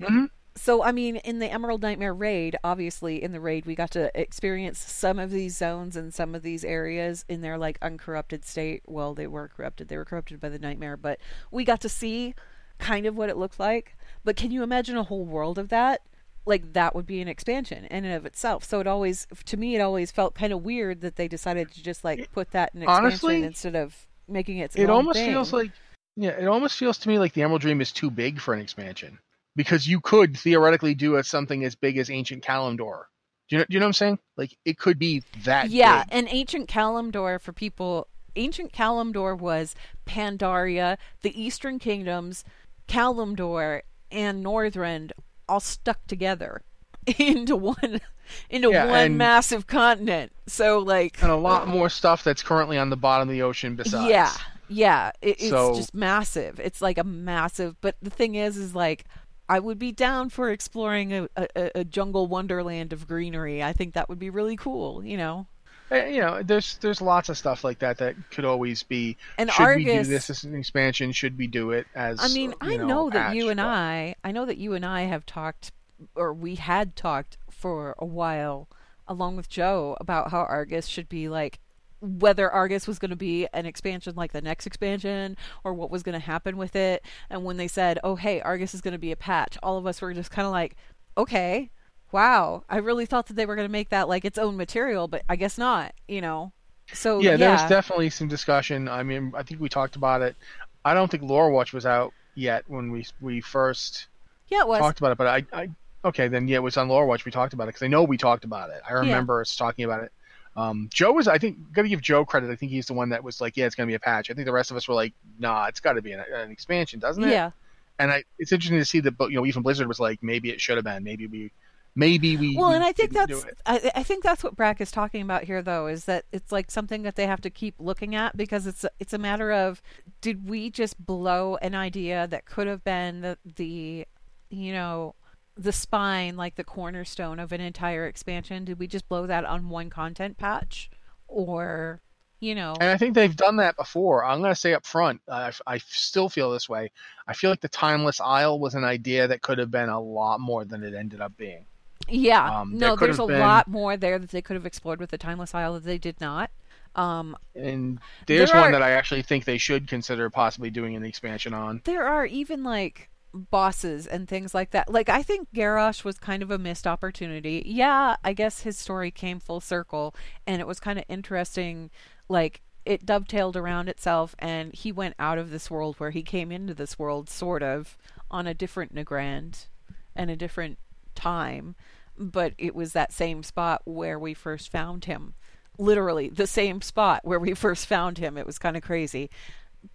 Mhm. So I mean, in the Emerald Nightmare raid, obviously in the raid we got to experience some of these zones and some of these areas in their like uncorrupted state. Well, they were corrupted; they were corrupted by the nightmare, but we got to see kind of what it looked like. But can you imagine a whole world of that? Like that would be an expansion in and of itself. So it always, to me, it always felt kind of weird that they decided to just like put that in an expansion Honestly, instead of making it. Its it almost thing. feels like yeah, it almost feels to me like the Emerald Dream is too big for an expansion because you could theoretically do a, something as big as Ancient Kalimdor. Do you know? Do you know what I'm saying? Like it could be that. yeah, big. and ancient Kalimdor for people. Ancient Kalimdor was Pandaria, the Eastern Kingdoms, Kalimdor, and Northrend all stuck together into one into Yeah, one massive continent. So like and a lot more stuff that's currently on the bottom of the ocean besides. yeah, yeah, it, it's So- just massive. It's like a massive. But the thing is, is like I would be down for exploring a, a, a jungle wonderland of greenery. I think that would be really cool. You know. Uh, you know, there's there's lots of stuff like that that could always be. And should we do Argus- this as an expansion? Should we do it as? I mean, I know, know that you and But- I, I know that you and I have talked, or we had talked for a while, along with Joe, about how Argus should be like, whether Argus was going to be an expansion like the next expansion, or what was going to happen with it. And when they said, "Oh, hey, Argus is going to be a patch," all of us were just kind of like, "Okay, wow." I really thought that they were going to make that like its own material, but I guess not. You know. So yeah, yeah, there's definitely some discussion. I mean, I think we talked about it. I don't think Lore Watch was out yet when we we first yeah, it was. talked about it, but I, I okay then yeah, it was on Lore Watch we talked about it because I know we talked about it. I remember us talking about it. Um, Joe was I think got to give Joe credit. I think he's the one that was like, yeah, it's gonna be a patch. I think the rest of us were like, nah, it's got to be an, an expansion, doesn't it? yeah. And I, it's interesting to see that, you know, even Blizzard was like, maybe it should have been. Maybe we, maybe we Well, and I think that's. I, I think that's what Brack is talking about here, though, is that it's like something that they have to keep looking at because it's a, it's a matter of did we just blow an idea that could have been the the you know the spine like the cornerstone of an entire expansion? Did we just blow that on one content patch, or you know? And I think they've done that before. I'm going to say up front, I, I still feel this way. I feel like the Timeless Isle was an idea that could have been a lot more than it ended up being. Yeah, Um, no, there's a been- lot more there that they could have explored with the Timeless Isle that they did not. Um, And there's There one that I actually think they should consider possibly doing an expansion on. there are even like bosses and things like that. Like I think Garrosh was kind of a missed opportunity. Yeah, I guess his story came full circle and it was kind of interesting like it dovetailed around itself and he went out of this world where he came into this world sort of on a different Nagrand and a different time, but it was that same spot where we first found him. Literally the same spot where we first found him. It was kind of crazy.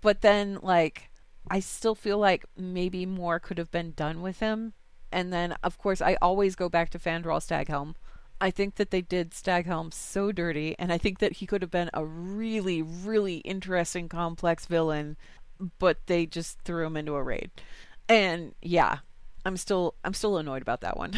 But then like I still feel like maybe more could have been done with him. And then, of course, I always go back to Fandral Staghelm. I think that they did Staghelm so dirty, and I think that he could have been a really, really interesting, complex villain, but they just threw him into a raid. And yeah, I'm still, I'm still annoyed about that one.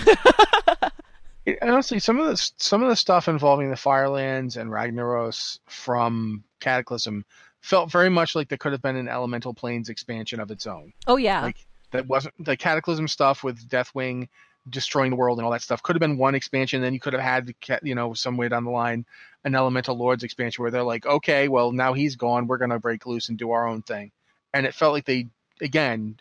Honestly, some of the some of the stuff involving the Firelands and Ragnaros from Cataclysm felt very much like there could have been an Elemental Planes expansion of its own. oh yeah, Like that wasn't the Cataclysm stuff with Deathwing destroying the world and all that stuff could have been one expansion. Then you could have had, you know, some way down the line, an Elemental Lords expansion where they're like, okay, well now he's gone, we're gonna break loose and do our own thing. And it felt like they, again,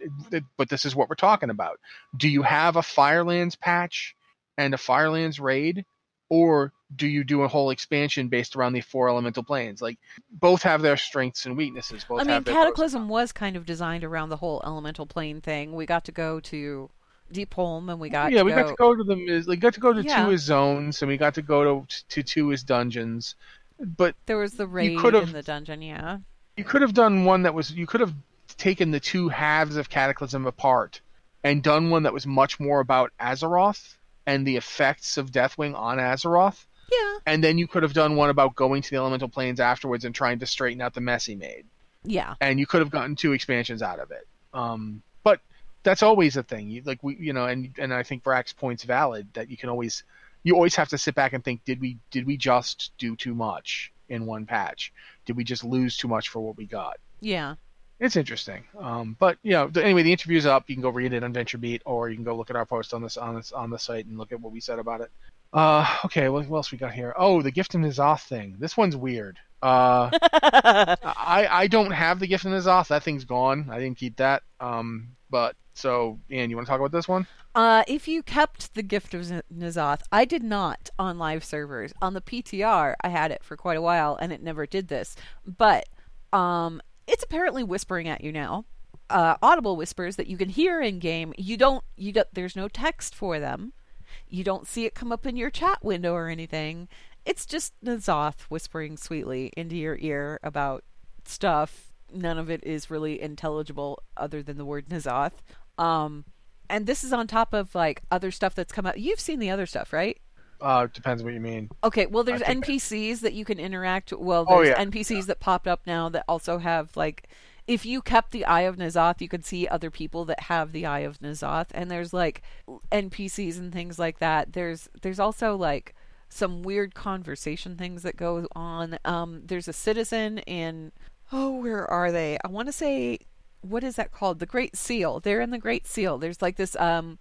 but this is what we're talking about. Do you have a Firelands patch and a Firelands raid, or do you do a whole expansion based around the four elemental planes? Like both have their strengths and weaknesses. Both I mean, have their pros and Cataclysm was kind of designed around the whole elemental plane thing. We got to go to Deepholm, and we got yeah, to we go... got to go to the like got to go to Yeah. two as zones, and we got to go to to two as dungeons. But There was the raid could in the dungeon, yeah. you could have done one that was you could have taken the two halves of Cataclysm apart and done one that was much more about Azeroth and the effects of Deathwing on Azeroth. Yeah. And then you could have done one about going to the elemental planes afterwards and trying to straighten out the mess he made. Yeah. and you could have gotten two expansions out of it. Um, but that's always a thing. You, like we, you know, and and I think Brack's point's valid that you can always, you always have to sit back and think: Did we did we just do too much in one patch? Did we just lose too much for what we got? Yeah. It's interesting. Um, but you know, anyway, the interview's up. You can go read it on VentureBeat, or you can go look at our post on this on this on the site and look at what we said about it. Uh, okay, what, what else we got here? Oh, the Gift in N'Zoth thing. This one's weird. Uh, I I don't have the gift in N'Zoth. That thing's gone. I didn't keep that. Um, but so Ian, you want to talk about this one? Uh, if you kept the gift of N'Zoth, I did not on live servers. On the PTR, I had it for quite a while, and it never did this. But um, it's apparently whispering at you now. Uh, audible whispers that you can hear in game. You don't. You don't. There's no text for them. You don't see it come up in your chat window or anything. It's just N'Zoth whispering sweetly into your ear about stuff. None of it is really intelligible other than the word N'Zoth. Um, and this is on top of like other stuff that's come out. You've seen the other stuff, right? Uh, depends what you mean. Okay, well, there's NPCs that you can interact. With well, Oh, there's yeah. NPCs that popped up now that also have like, if you kept the Eye of N'Zoth, you could see other people that have the Eye of N'Zoth, and there's like NPCs and things like that. There's there's also like some weird conversation things that go on. Um, there's a citizen in oh, where are they? I want to say what is that called? The Great Seal. They're in the Great Seal. There's like this um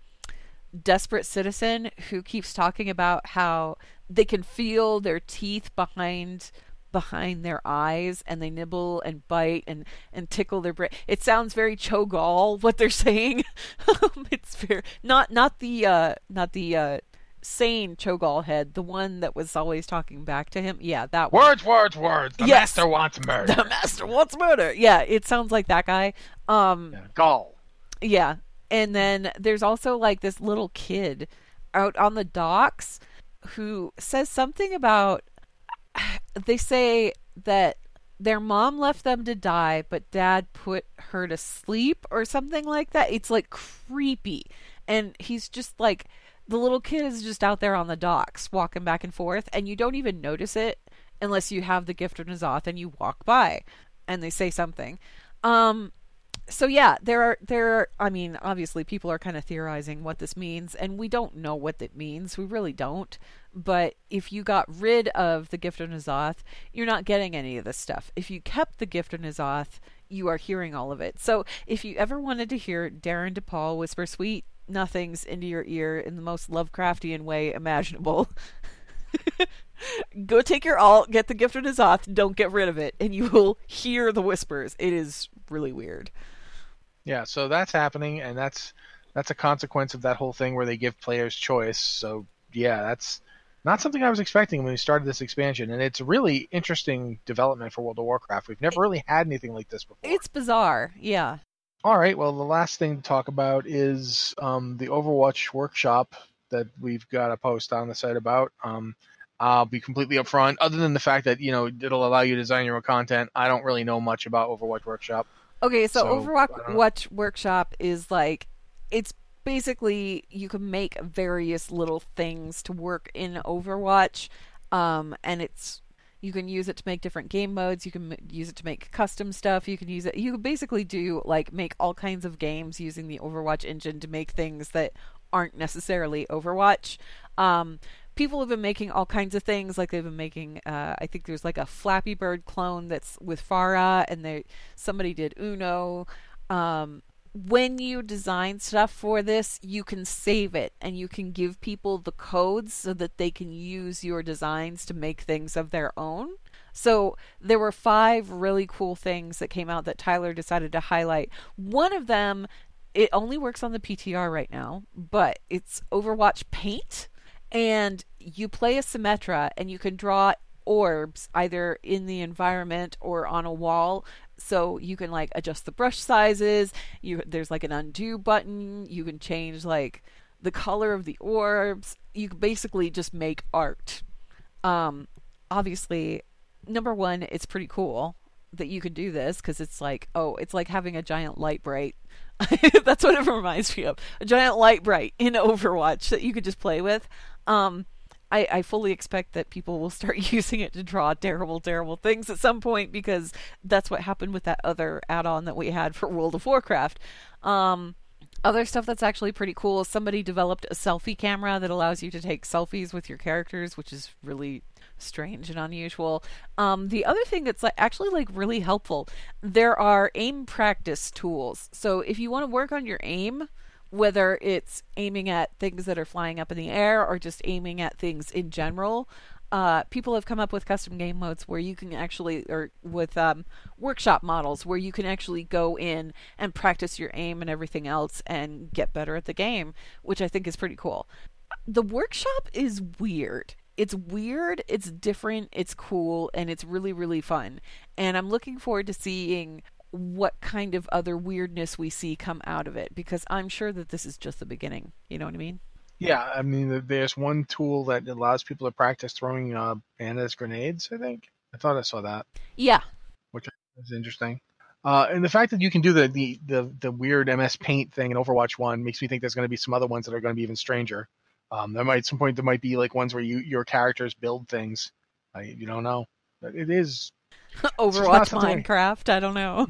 desperate citizen who keeps talking about how they can feel their teeth behind behind their eyes and they nibble and bite and and tickle their brain it sounds very Cho'gall what they're saying it's very not not the uh not the uh sane Cho'gall head the one that was always talking back to him yeah that one Words, words, words. The Yes. master wants murder. the master wants murder yeah it sounds like that guy um Yeah, Gall. yeah. And then there's also like this little kid out on the docks who says something about they say that their mom left them to die, but dad put her to sleep or something like that. It's like creepy. And he's just like the little kid is just out there on the docks walking back and forth, and you don't even notice it unless you have the gift of N'Zoth and you walk by and they say something. Um, so yeah, there are there are I mean, obviously people are kind of theorizing what this means and we don't know what it means. We really don't. But if you got rid of the gift of N'Zoth, you're not getting any of this stuff. If you kept the gift of N'Zoth, you are hearing all of it. So if you ever wanted to hear Darren De Paul whisper sweet nothings into your ear in the most Lovecraftian way imaginable, go take your alt, get the gift of N'Zoth, don't get rid of it, and you will hear the whispers. It is really weird. Yeah, so that's happening, and that's that's a consequence of that whole thing where they give players choice. So yeah, that's not something I was expecting when we started this expansion, and it's a really interesting development for World of Warcraft. We've never really had anything like this before. It's bizarre, yeah. All right, well, the last thing to talk about is um, the Overwatch workshop that we've got a post on the site about. Um, I'll be completely upfront. Other than the fact that you know it'll allow you to design your own content, I don't really know much about Overwatch Workshop. Okay, so, so Overwatch Workshop is like it's basically you can make various little things to work in Overwatch, um, and it's you can use it to make different game modes. You can use it to make custom stuff. You can use it. You can basically do like make all kinds of games using the Overwatch engine to make things that aren't necessarily Overwatch. Um, people have been making all kinds of things. Like they've been making, uh, I think there's like a Flappy Bird clone that's with Pharah, and they somebody did Uno. Um, when you design stuff for this, you can save it and you can give people the codes so that they can use your designs to make things of their own. So there were five really cool things that came out that Tyler decided to highlight. One of them, it only works on the PTR right now, but it's Overwatch Paint and you play a Symmetra and you can draw orbs either in the environment or on a wall. So you can like adjust the brush sizes. You there's like an undo button. You can change like the color of the orbs. You basically just make art. Um obviously number one it's pretty cool that you can do this because it's like oh it's like having a giant Lite-Brite. That's what it reminds me of. A giant Lite-Brite in overwatch that you could just play with. Um, I, I, fully expect that people will start using it to draw terrible, terrible things at some point because that's what happened with that other add-on that we had for World of Warcraft. Um, other stuff that's actually pretty cool. Is somebody developed a selfie camera that allows you to take selfies with your characters, which is really strange and unusual. Um, the other thing that's actually like really helpful, there are aim practice tools. So if you want to work on your aim, whether it's aiming at things that are flying up in the air or just aiming at things in general. Uh, people have come up with custom game modes where you can actually, or with um, workshop models where you can actually go in and practice your aim and everything else and get better at the game, which I think is pretty cool. The workshop is weird. It's weird, it's different, it's cool, and it's really, really fun. And I'm looking forward to seeing what kind of other weirdness we see come out of it because I'm sure that this is just the beginning. You know what I mean? Yeah, I mean, there's one tool that allows people to practice throwing uh, bandits grenades. I think I thought I saw that. Yeah, which is interesting. Uh, and the fact that you can do the, the, the, the, weird MS Paint thing in Overwatch One makes me think there's going to be some other ones that are going to be even stranger. Um, there might at some point there might be like ones where you your characters build things. I, you don't know. But it is Overwatch Minecraft. I don't know.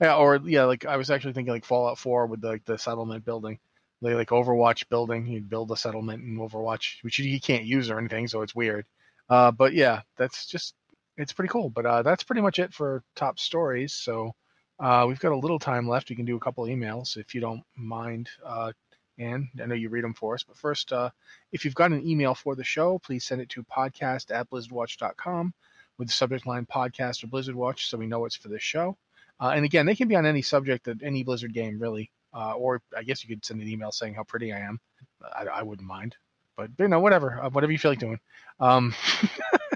Yeah, or yeah, like I was actually thinking like Fallout 4 with the, like the settlement building, like, like Overwatch building. You build a settlement in Overwatch, which you, can't use or anything, so it's weird. Uh, but yeah, that's just it's pretty cool. But uh, that's pretty much it for top stories. So uh, we've got a little time left. We can do a couple emails if you don't mind. Uh, Anne, I know you read them for us. But first, uh, if you've got an email for the show, please send it to podcast at blizzardwatch.com with the subject line podcast or Blizzard Watch so we know it's for this show. Uh, and again, they can be on any subject of any Blizzard game, really. Uh, or I guess you could send an email saying how pretty I am. I, I wouldn't mind. But, you know, whatever. Uh, whatever you feel like doing. Um,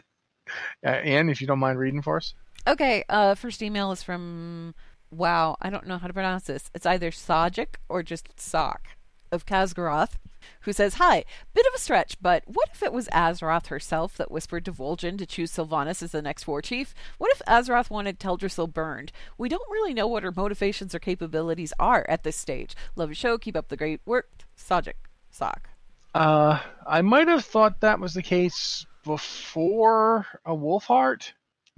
Anne, if you don't mind reading for us. Okay. Uh, first email is from, wow, I don't know how to pronounce this. It's either Sajic or just Sock of Khaz'goroth who says, Hi, bit of a stretch, but what if it was Azeroth herself that whispered to Vol'jin to choose Sylvanas as the next war chief? What if Azeroth wanted Teldrassil burned? We don't really know what her motivations or capabilities are at this stage. Love your show, keep up the great work. Sajik, Sock. Uh, I might have thought that was the case before a Wolfheart,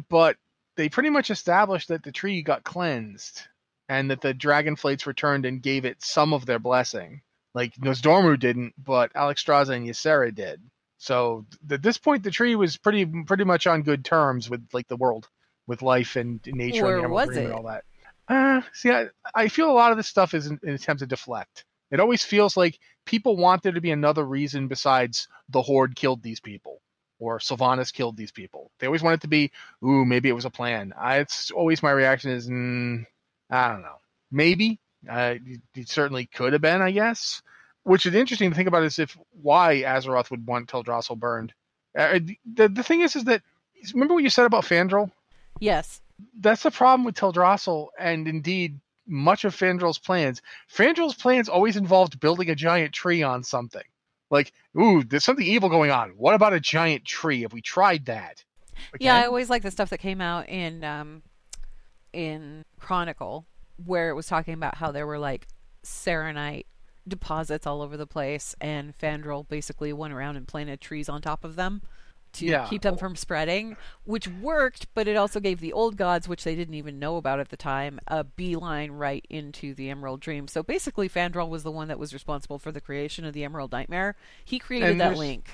but they pretty much established that the tree got cleansed and that the Dragonflights returned and gave it some of their blessing. Like Nozdormu didn't, but Alex Alexstrasza and Ysera did. So at this point, the tree was pretty pretty much on good terms with like the world, with life and nature Or and was it? and all that. Uh, see, I, I feel a lot of this stuff is an, an attempt to deflect. It always feels like people want there to be another reason besides the Horde killed these people or Sylvanas killed these people. They always want it to be, ooh, maybe it was a plan. I, it's always my reaction is, mm, I don't know, maybe. Uh, it, it certainly could have been, I guess. Which is interesting to think about is if why Azeroth would want Teldrassil burned. Uh, the the thing is, is that remember what you said about Fandral? Yes. That's the problem with Teldrassil, and indeed much of Fandral's plans. Fandral's plans always involved building a giant tree on something. Like, ooh, there's something evil going on. What about a giant tree? Have we tried that? Yeah, I always like the stuff that came out in um, in Chronicle, where it was talking about how there were like Saronite deposits all over the place, and Fandral basically went around and planted trees on top of them to Yeah. keep them from spreading, which worked, but it also gave the old gods, which they didn't even know about at the time, a beeline right into the Emerald Dream. So basically, Fandral was the one that was responsible for the creation of the Emerald Nightmare. He created And that link.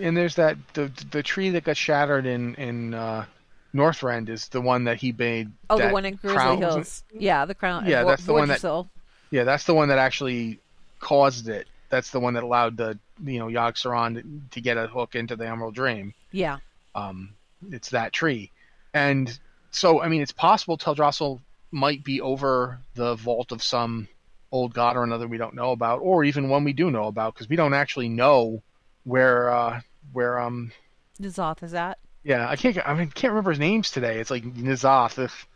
And there's that the the tree that got shattered in in uh, Northrend is the one that he made. Oh, the one in Grizzly crown- Hills. Yeah, the crown. Yeah, that's the one that-. Yeah, that's the one that actually caused it. That's the one that allowed the you know Yogg Saron to get a hook into the Emerald Dream. Yeah. Um, it's that tree, and so I mean it's possible Teldrassil might be over the vault of some old god or another we don't know about, or even one we do know about because we don't actually know where uh, where um N'Zoth is at. Yeah I can't I mean can't remember his names today. It's like Nizoth, if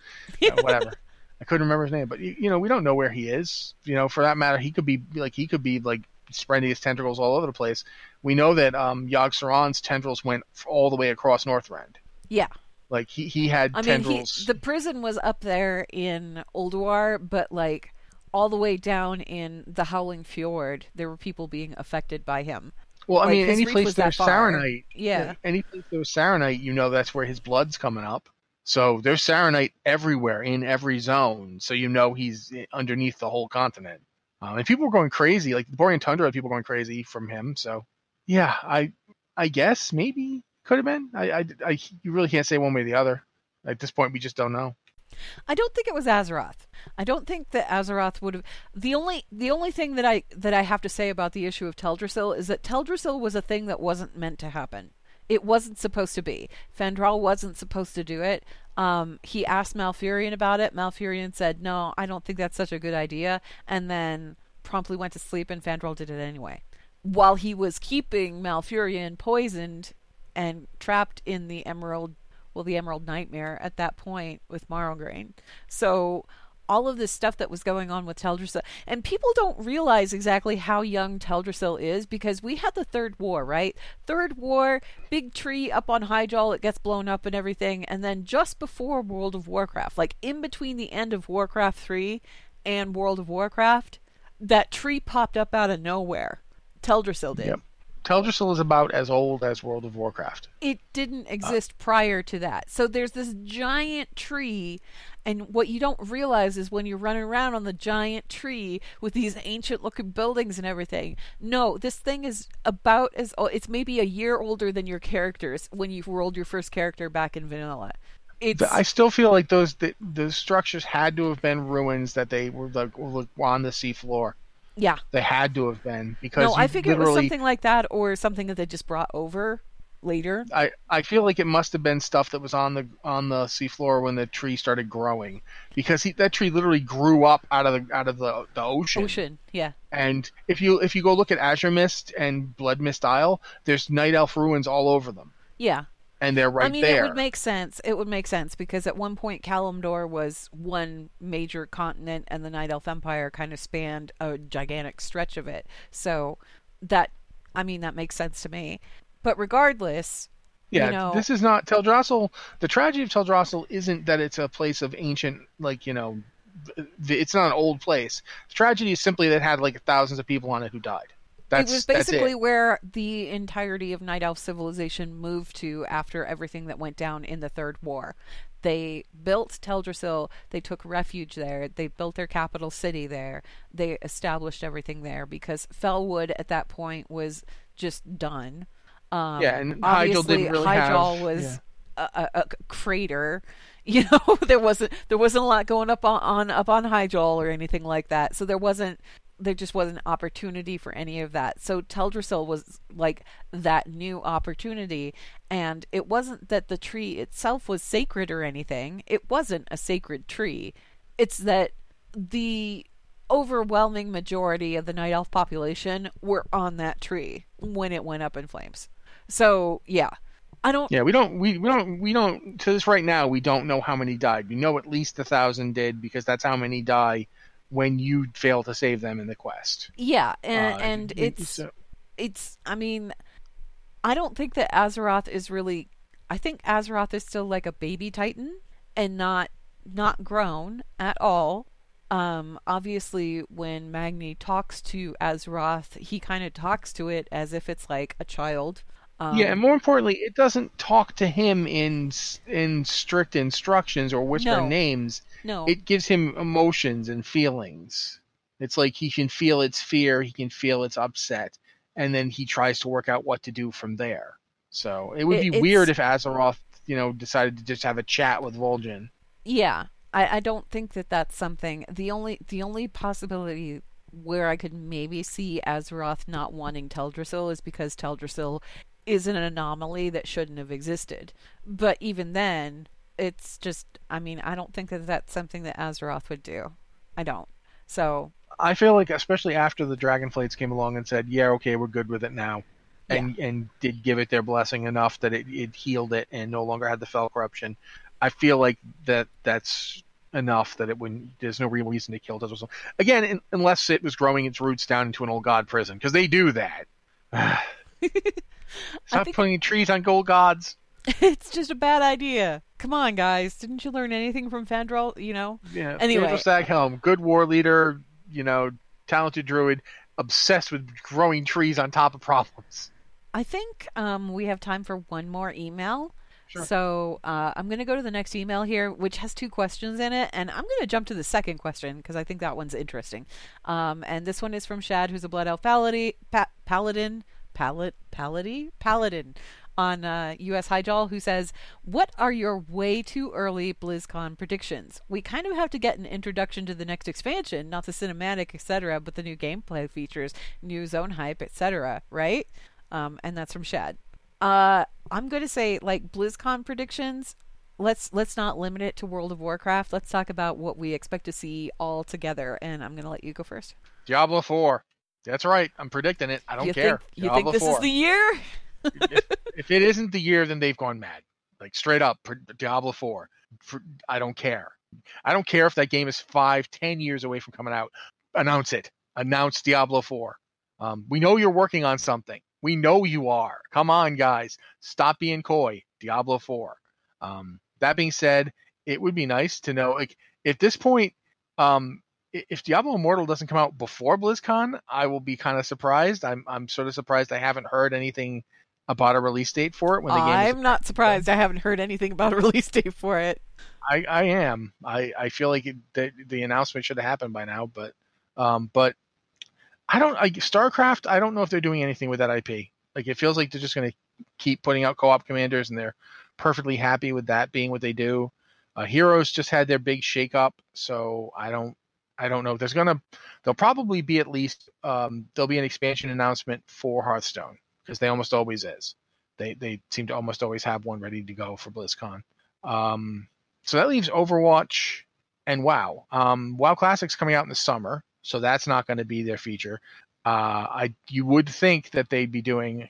you know, whatever. I couldn't remember his name, but you you know we don't know where he is. You know, for that matter, he could be like he could be like spreading his tentacles all over the place. We know that um, Yogg Saron's tendrils went all the way across Northrend. Yeah. Like he, he had I mean, he, the prison was up there in Ulduar, but like all the way down in the Howling Fjord, there were people being affected by him. Well, I like, mean, any place there's. Saronite, Yeah. any place there's Saronite, you know that's where his blood's coming up. So there's Saronite everywhere in every zone. So you know he's underneath the whole continent. Um, and people were going crazy. Like the Borean Tundra people going crazy from him. So yeah, I I guess maybe could have been. I, I, I you really can't say one way or the other. At this point, we just don't know. I don't think it was Azeroth. I don't think that Azeroth would have. The only the only thing that I that I have to say about the issue of Teldrassil is that Teldrassil was a thing that wasn't meant to happen. It wasn't supposed to be. Fandral wasn't supposed to do it. Um, he asked Malfurion about it. Malfurion said, "No, I don't think that's such a good idea," and then promptly went to sleep. And Fandral did it anyway, while he was keeping Malfurion poisoned and trapped in the Emerald well, the Emerald Nightmare at that point with Morrograin. So all of this stuff that was going on with Teldrassil, and people don't realize exactly how young Teldrassil is because we had the Third War, right? Third War, big tree up on Hyjal, it gets blown up and everything, and then just before World of Warcraft, like in between the end of Warcraft 3 and World of Warcraft, that tree popped up out of nowhere. Teldrassil did. Yep. Teldrassil is about as old as World of Warcraft. it didn't exist prior to that. So there's this giant tree, and what you don't realize is when you're running around on the giant tree with these ancient looking buildings and everything. No, this thing is about as o- it's maybe a year older than your characters when you rolled your first character back in vanilla. It's I still feel like those the, the structures had to have been ruins that they were like were on the seafloor. Yeah. They had to have been because No, I figure it was something like that or something that they just brought over later. I, I feel like it must have been stuff that was on the on the seafloor when the tree started growing because he, that tree literally grew up out of the out of the, the ocean. Ocean, yeah. And if you if you go look at Azuremyst and Bloodmyst Isle, there's Night Elf ruins all over them, Yeah. And they're right I mean, there. it would make sense. It would make sense because at one point, Kalimdor was one major continent, and the Night Elf Empire kind of spanned a gigantic stretch of it. So that, I mean, that makes sense to me. But regardless, yeah, you know- this is not Teldrassil. The tragedy of Teldrassil isn't that it's a place of ancient, like you know, it's not an old place. The tragedy is simply that it had like thousands of people on it who died. That's it was basically it. where the entirety of Night Elf civilization moved to after everything that went down in the Third War. They built Teldrassil. They took refuge there. They built their capital city there. They established everything there because Felwood at that point was just done. Um, Yeah, and Hyjal obviously didn't really Hyjal have- was a, a, a crater. You know, there wasn't there wasn't a lot going up on, on up on Hyjal or anything like that. So there wasn't there just wasn't opportunity for any of that. So Teldrassil was like that new opportunity, and it wasn't that the tree itself was sacred or anything. It wasn't a sacred tree. It's that the overwhelming majority of the night elf population were on that tree when it went up in flames. So yeah, I don't. Yeah, we don't we, we don't we don't to this right now we don't know how many died. We know at least a thousand did because that's how many die when you fail to save them in the quest. Yeah, and, Uh, and it's so- it's I mean I don't think that Azeroth is really I think Azeroth is still like a baby titan and not not grown at all. Um obviously when Magni talks to Azeroth, he kind of talks to it as if it's like a child. Um, yeah, and more importantly, it doesn't talk to him in in strict instructions or whisper No. names. no. It gives him emotions and feelings. It's like he can feel its fear, he can feel its upset, and then he tries to work out what to do from there. So it would be weird if Azeroth, you know, decided to just have a chat with Vol'jin. Yeah, I, I don't think that that's something. The only the only possibility where I could maybe see Azeroth not wanting Teldrassil is because Teldrassil is an anomaly that shouldn't have existed. But even then, it's just. I mean, I don't think that that's something that Azeroth would do. I don't. So I feel like, especially after the Dragonflights came along and said, "Yeah, okay, we're good with it now," and and did give it their blessing enough that it, it healed it and no longer had the fel corruption. I feel like that that's enough that it wouldn't. There's no real reason to kill Teldrassil again, in, unless it was growing its roots down into an old god prison, because they do that. Stop putting trees on gold gods. it's just a bad idea. Come on, guys! Didn't you learn anything from Fandral? You know. Yeah. Anyway. Theodore Staghelm, good war leader, you know, talented druid, obsessed with growing trees on top of problems. I think um, we have time for one more email. Sure. So uh, I'm going to go to the next email here, which has two questions in it, and I'm going to jump to the second question because I think that one's interesting. Um, and this one is from Shad, who's a Blood Elf paladi- pa- paladin, palad, paladi, paladin on uh, U.S. Hyjal, who says, "What are your way too early BlizzCon predictions? We kind of have to get an introduction to the next expansion, not the cinematic, etc., but the new gameplay features, new zone hype, etc. Right?" Um, and that's from Shad. Uh, I'm going to say like BlizzCon predictions. Let's let's not limit it to World of Warcraft. Let's talk about what we expect to see all together. And I'm going to let you go first. Diablo 4. That's right. I'm predicting it. I don't you care. think you think this 4. is the year? if, if it isn't the year, then they've gone mad. Like straight up, Diablo 4. For, I don't care. I don't care if that game is five, ten years away from coming out. Announce it. Announce Diablo 4. Um, we know you're working on something. We know you are. Come on, guys. Stop being coy. Diablo 4. Um, that being said, it would be nice to know, like, at this point, um, if Diablo Immortal doesn't come out before BlizzCon, I will be kind of surprised. I'm I'm sort of surprised I haven't heard anything about a release date for it when the game I'm not surprised. I haven't heard anything about a release date for it. I, I am. I, I feel like it, the, the announcement should have happened by now, but um, but I don't. I, StarCraft. I don't know if they're doing anything with that IP. Like it feels like they're just going to keep putting out co-op commanders, and they're perfectly happy with that being what they do. Uh, Heroes just had their big shakeup, so I don't. I don't know. There's gonna. There'll probably be at least. Um, there'll be an expansion announcement for Hearthstone because they almost always is. They they seem to almost always have one ready to go for BlizzCon. Um, so that leaves Overwatch and WoW. Um, WoW Classic's coming out in the summer, so that's not going to be their feature. Uh, I you would think that they'd be doing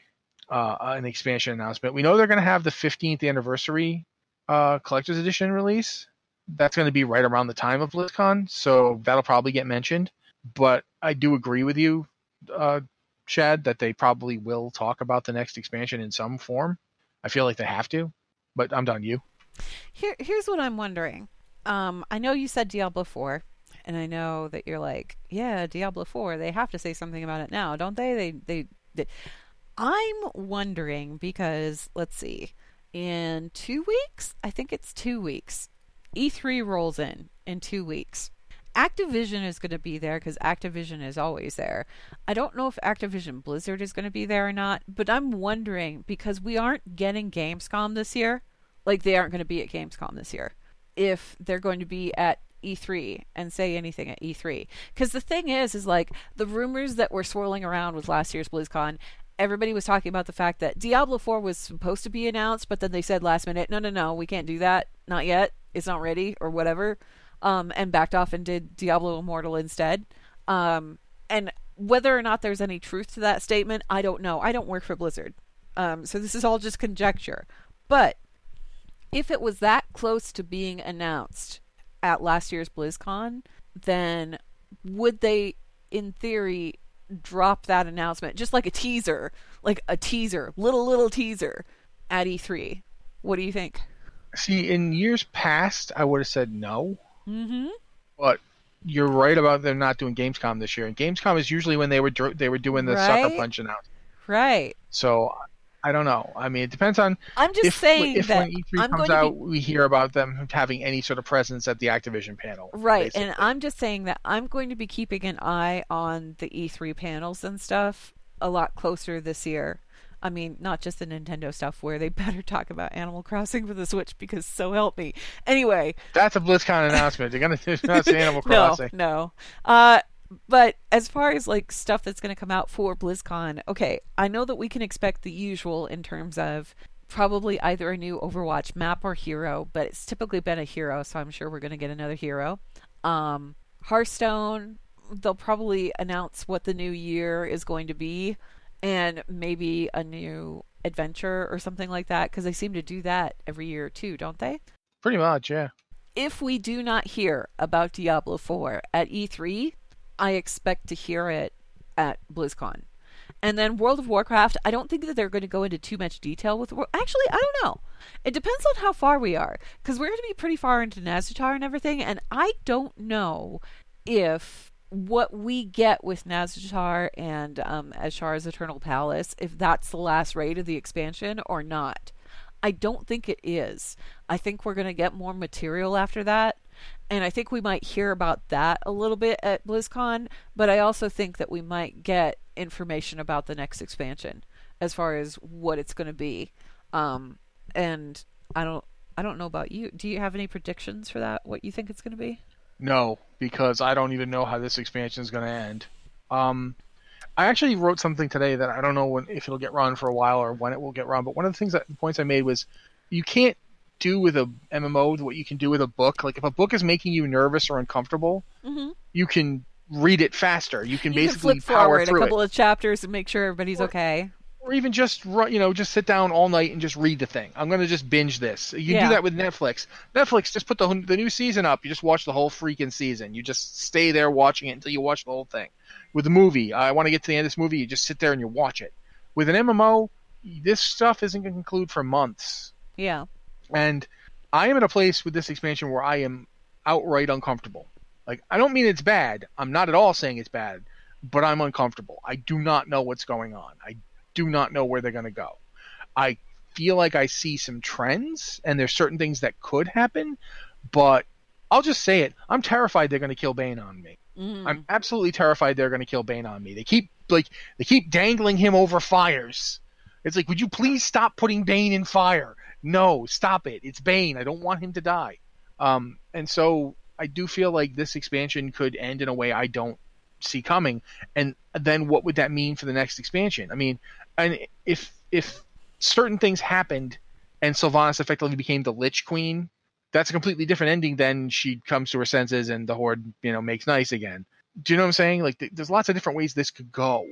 uh, an expansion announcement. We know they're going to have the 15th anniversary uh, collector's edition release. That's going to be right around the time of BlizzCon, so that'll probably get mentioned. But I do agree with you, uh, Chad, that they probably will talk about the next expansion in some form. I feel like they have to, but I'm done. You. Here, here's what I'm wondering. Um, I know you said Diablo 4, and I know that you're like, yeah, Diablo 4, they have to say something about it now, don't they? They they, they I'm wondering because let's see. In 2 weeks, I think it's 2 weeks. E3 rolls in in 2 weeks. Activision is going to be there because Activision is always there. I don't know if Activision Blizzard is going to be there or not, but I'm wondering because we aren't getting Gamescom this year, like they aren't going to be at Gamescom this year, if they're going to be at E3 and say anything at E3. Because the thing is, is like the rumors that were swirling around with last year's BlizzCon. Everybody was talking about the fact that Diablo 4 was supposed to be announced, but then they said last minute, no, no, no, we can't do that. Not yet. It's not ready, or whatever um, and backed off and did Diablo Immortal instead. Um, and whether or not there's any truth to that statement, I don't know. I don't work for Blizzard. Um, so this is all just conjecture. But if it was that close to being announced at last year's BlizzCon, then would they, in theory, drop that announcement just like a teaser, like a teaser, little little teaser at E3? What do you think? See, in years past, I would have said no. Mm-hmm. But you're right about them not doing Gamescom this year. And Gamescom is usually when they were they were doing the right? sucker punch announcement. Right. So I don't know. I mean, it depends on. I'm just if, saying if that when E3 I'm comes going out, to be... we hear about them having any sort of presence at the Activision panel. Right, basically. and I'm just saying that I'm going to be keeping an eye on the E3 panels and stuff a lot closer this year. I mean, not just the Nintendo stuff where they better talk about Animal Crossing for the Switch because so help me. Anyway, that's a BlizzCon announcement. They're gonna announce Animal Crossing. No, no. Uh, but as far as like stuff that's going to come out for BlizzCon, okay, I know that we can expect the usual in terms of probably either a new Overwatch map or hero, but it's typically been a hero, so I'm sure we're going to get another hero. Um, Hearthstone, they'll probably announce what the new year is going to be and maybe a new adventure or something like that because they seem to do that every year too, don't they? Pretty much, yeah. If we do not hear about Diablo 4 at E3, I expect to hear it at BlizzCon. And then World of Warcraft, I don't think that they're going to go into too much detail with. Actually, I don't know. It depends on how far we are, because we're going to be pretty far into Nazjatar and everything, and I don't know if what we get with Nazjatar and um, Azshar's Eternal Palace, if that's the last raid of the expansion or not. I don't think it is. I think we're going to get more material after that. And I think we might hear about that a little bit at BlizzCon, but I also think that we might get information about the next expansion as far as what it's going to be. Um, and I don't I don't know about you. Do you have any predictions for that? What you think it's going to be? No, because I don't even know how this expansion is going to end. Um, I actually wrote something today that I don't know when, if it'll get run for a while or when it will get run. But one of the things that the points I made was you can't do with a MMO what you can do with a book. Like if a book is making you nervous or uncomfortable, mm-hmm. you can read it faster. You can you basically can flip forward a couple it. of chapters and make sure everybody's or, okay. Or even just you know, just sit down all night and just read the thing. I'm going to just binge this. You yeah. do that with Netflix. Netflix just put the the new season up. You just watch the whole freaking season. You just stay there watching it until you watch the whole thing. With a movie, I want to get to the end of this movie. You just sit there and you watch it. With an MMO, this stuff isn't going to conclude for months. Yeah. And I am in a place with this expansion where I am outright uncomfortable. Like I don't mean it's bad. I'm not at all saying it's bad, but I'm uncomfortable. I do not know what's going on. I do not know where they're going to go. I feel like I see some trends and there's certain things that could happen, but I'll just say it. I'm terrified they're going to kill Bane on me. Mm. I'm absolutely terrified they're going to kill Bane on me. They keep like they keep dangling him over fires. It's like, would you please stop putting Bane in fire? No, stop it. It's Bane. I don't want him to die. Um, and so I do feel like this expansion could end in a way I don't see coming. And then what would that mean for the next expansion? I mean, and if if certain things happened and Sylvanas effectively became the Lich Queen, that's a completely different ending than she comes to her senses and the Horde, you know, makes nice again. Do you know what I'm saying? Like, th- there's lots of different ways this could go,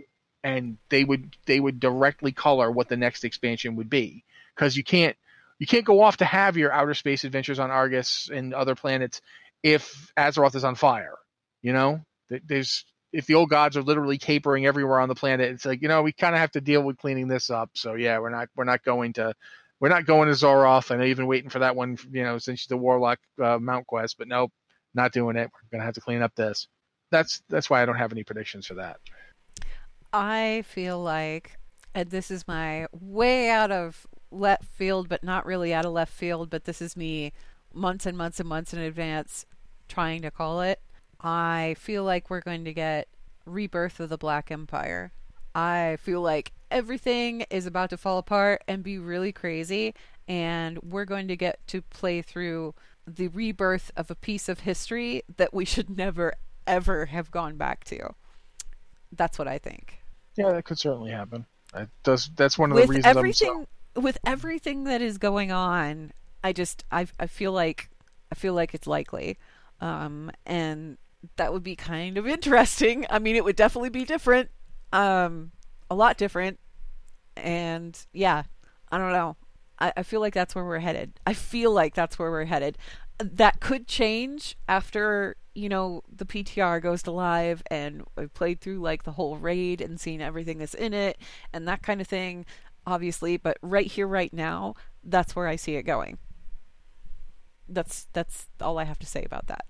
and they would they would directly color what the next expansion would be because you can't you can't go off to have your outer space adventures on Argus and other planets if Azeroth is on fire. You know, there's if the old gods are literally capering everywhere on the planet, it's like you know we kind of have to deal with cleaning this up. So yeah, we're not we're not going to we're not going to Xoroth. I know you've been waiting for that one, you know, since the Warlock uh, Mount quest, but nope, not doing it. We're gonna have to clean up this. That's that's why I don't have any predictions for that. I feel like, and this is my way out of left field, but not really out of left field, but this is me months and months and months in advance trying to call it. I feel like we're going to get Rebirth of the Black Empire. I feel like everything is about to fall apart and be really crazy, and we're going to get to play through the rebirth of a piece of history that we should never, ever have gone back to. That's what I think. Yeah, that could certainly happen. That does. That's one of with the reasons. everything, with everything that is going on, I just I I feel like I feel like it's likely, um, and that would be kind of interesting. I mean, it would definitely be different, um, a lot different, and yeah, I don't know. I, I feel like that's where we're headed. I feel like that's where we're headed. That could change after you know the PTR goes to live and I've played through like the whole raid and seen everything that's in it and that kind of thing, obviously. But right here, right now, that's where I see it going. That's that's all I have to say about that.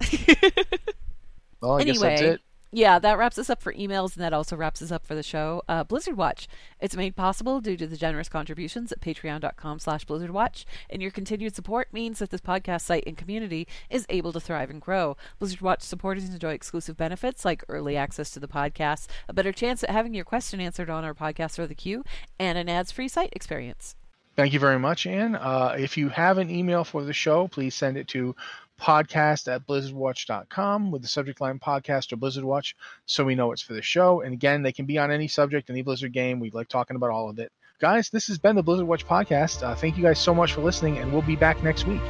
well, I anyway, guess that's it. Yeah, that wraps us up for emails, and that also wraps us up for the show. Uh, Blizzard Watch. It's made possible due to the generous contributions at patreon.com slash blizzardwatch, and your continued support means that this podcast site and community is able to thrive and grow. Blizzard Watch supporters enjoy exclusive benefits like early access to the podcast, a better chance at having your question answered on our podcast or the queue, and an ads-free site experience. Thank you very much, Anne. Uh, if you have an email for the show, please send it to podcast at blizzardwatch.com with the subject line podcast or Blizzard Watch so we know it's for the show. And again, they can be on any subject, any Blizzard game. We like talking about all of it. Guys, this has been the Blizzard Watch podcast. Uh, thank you guys so much for listening, and we'll be back next week.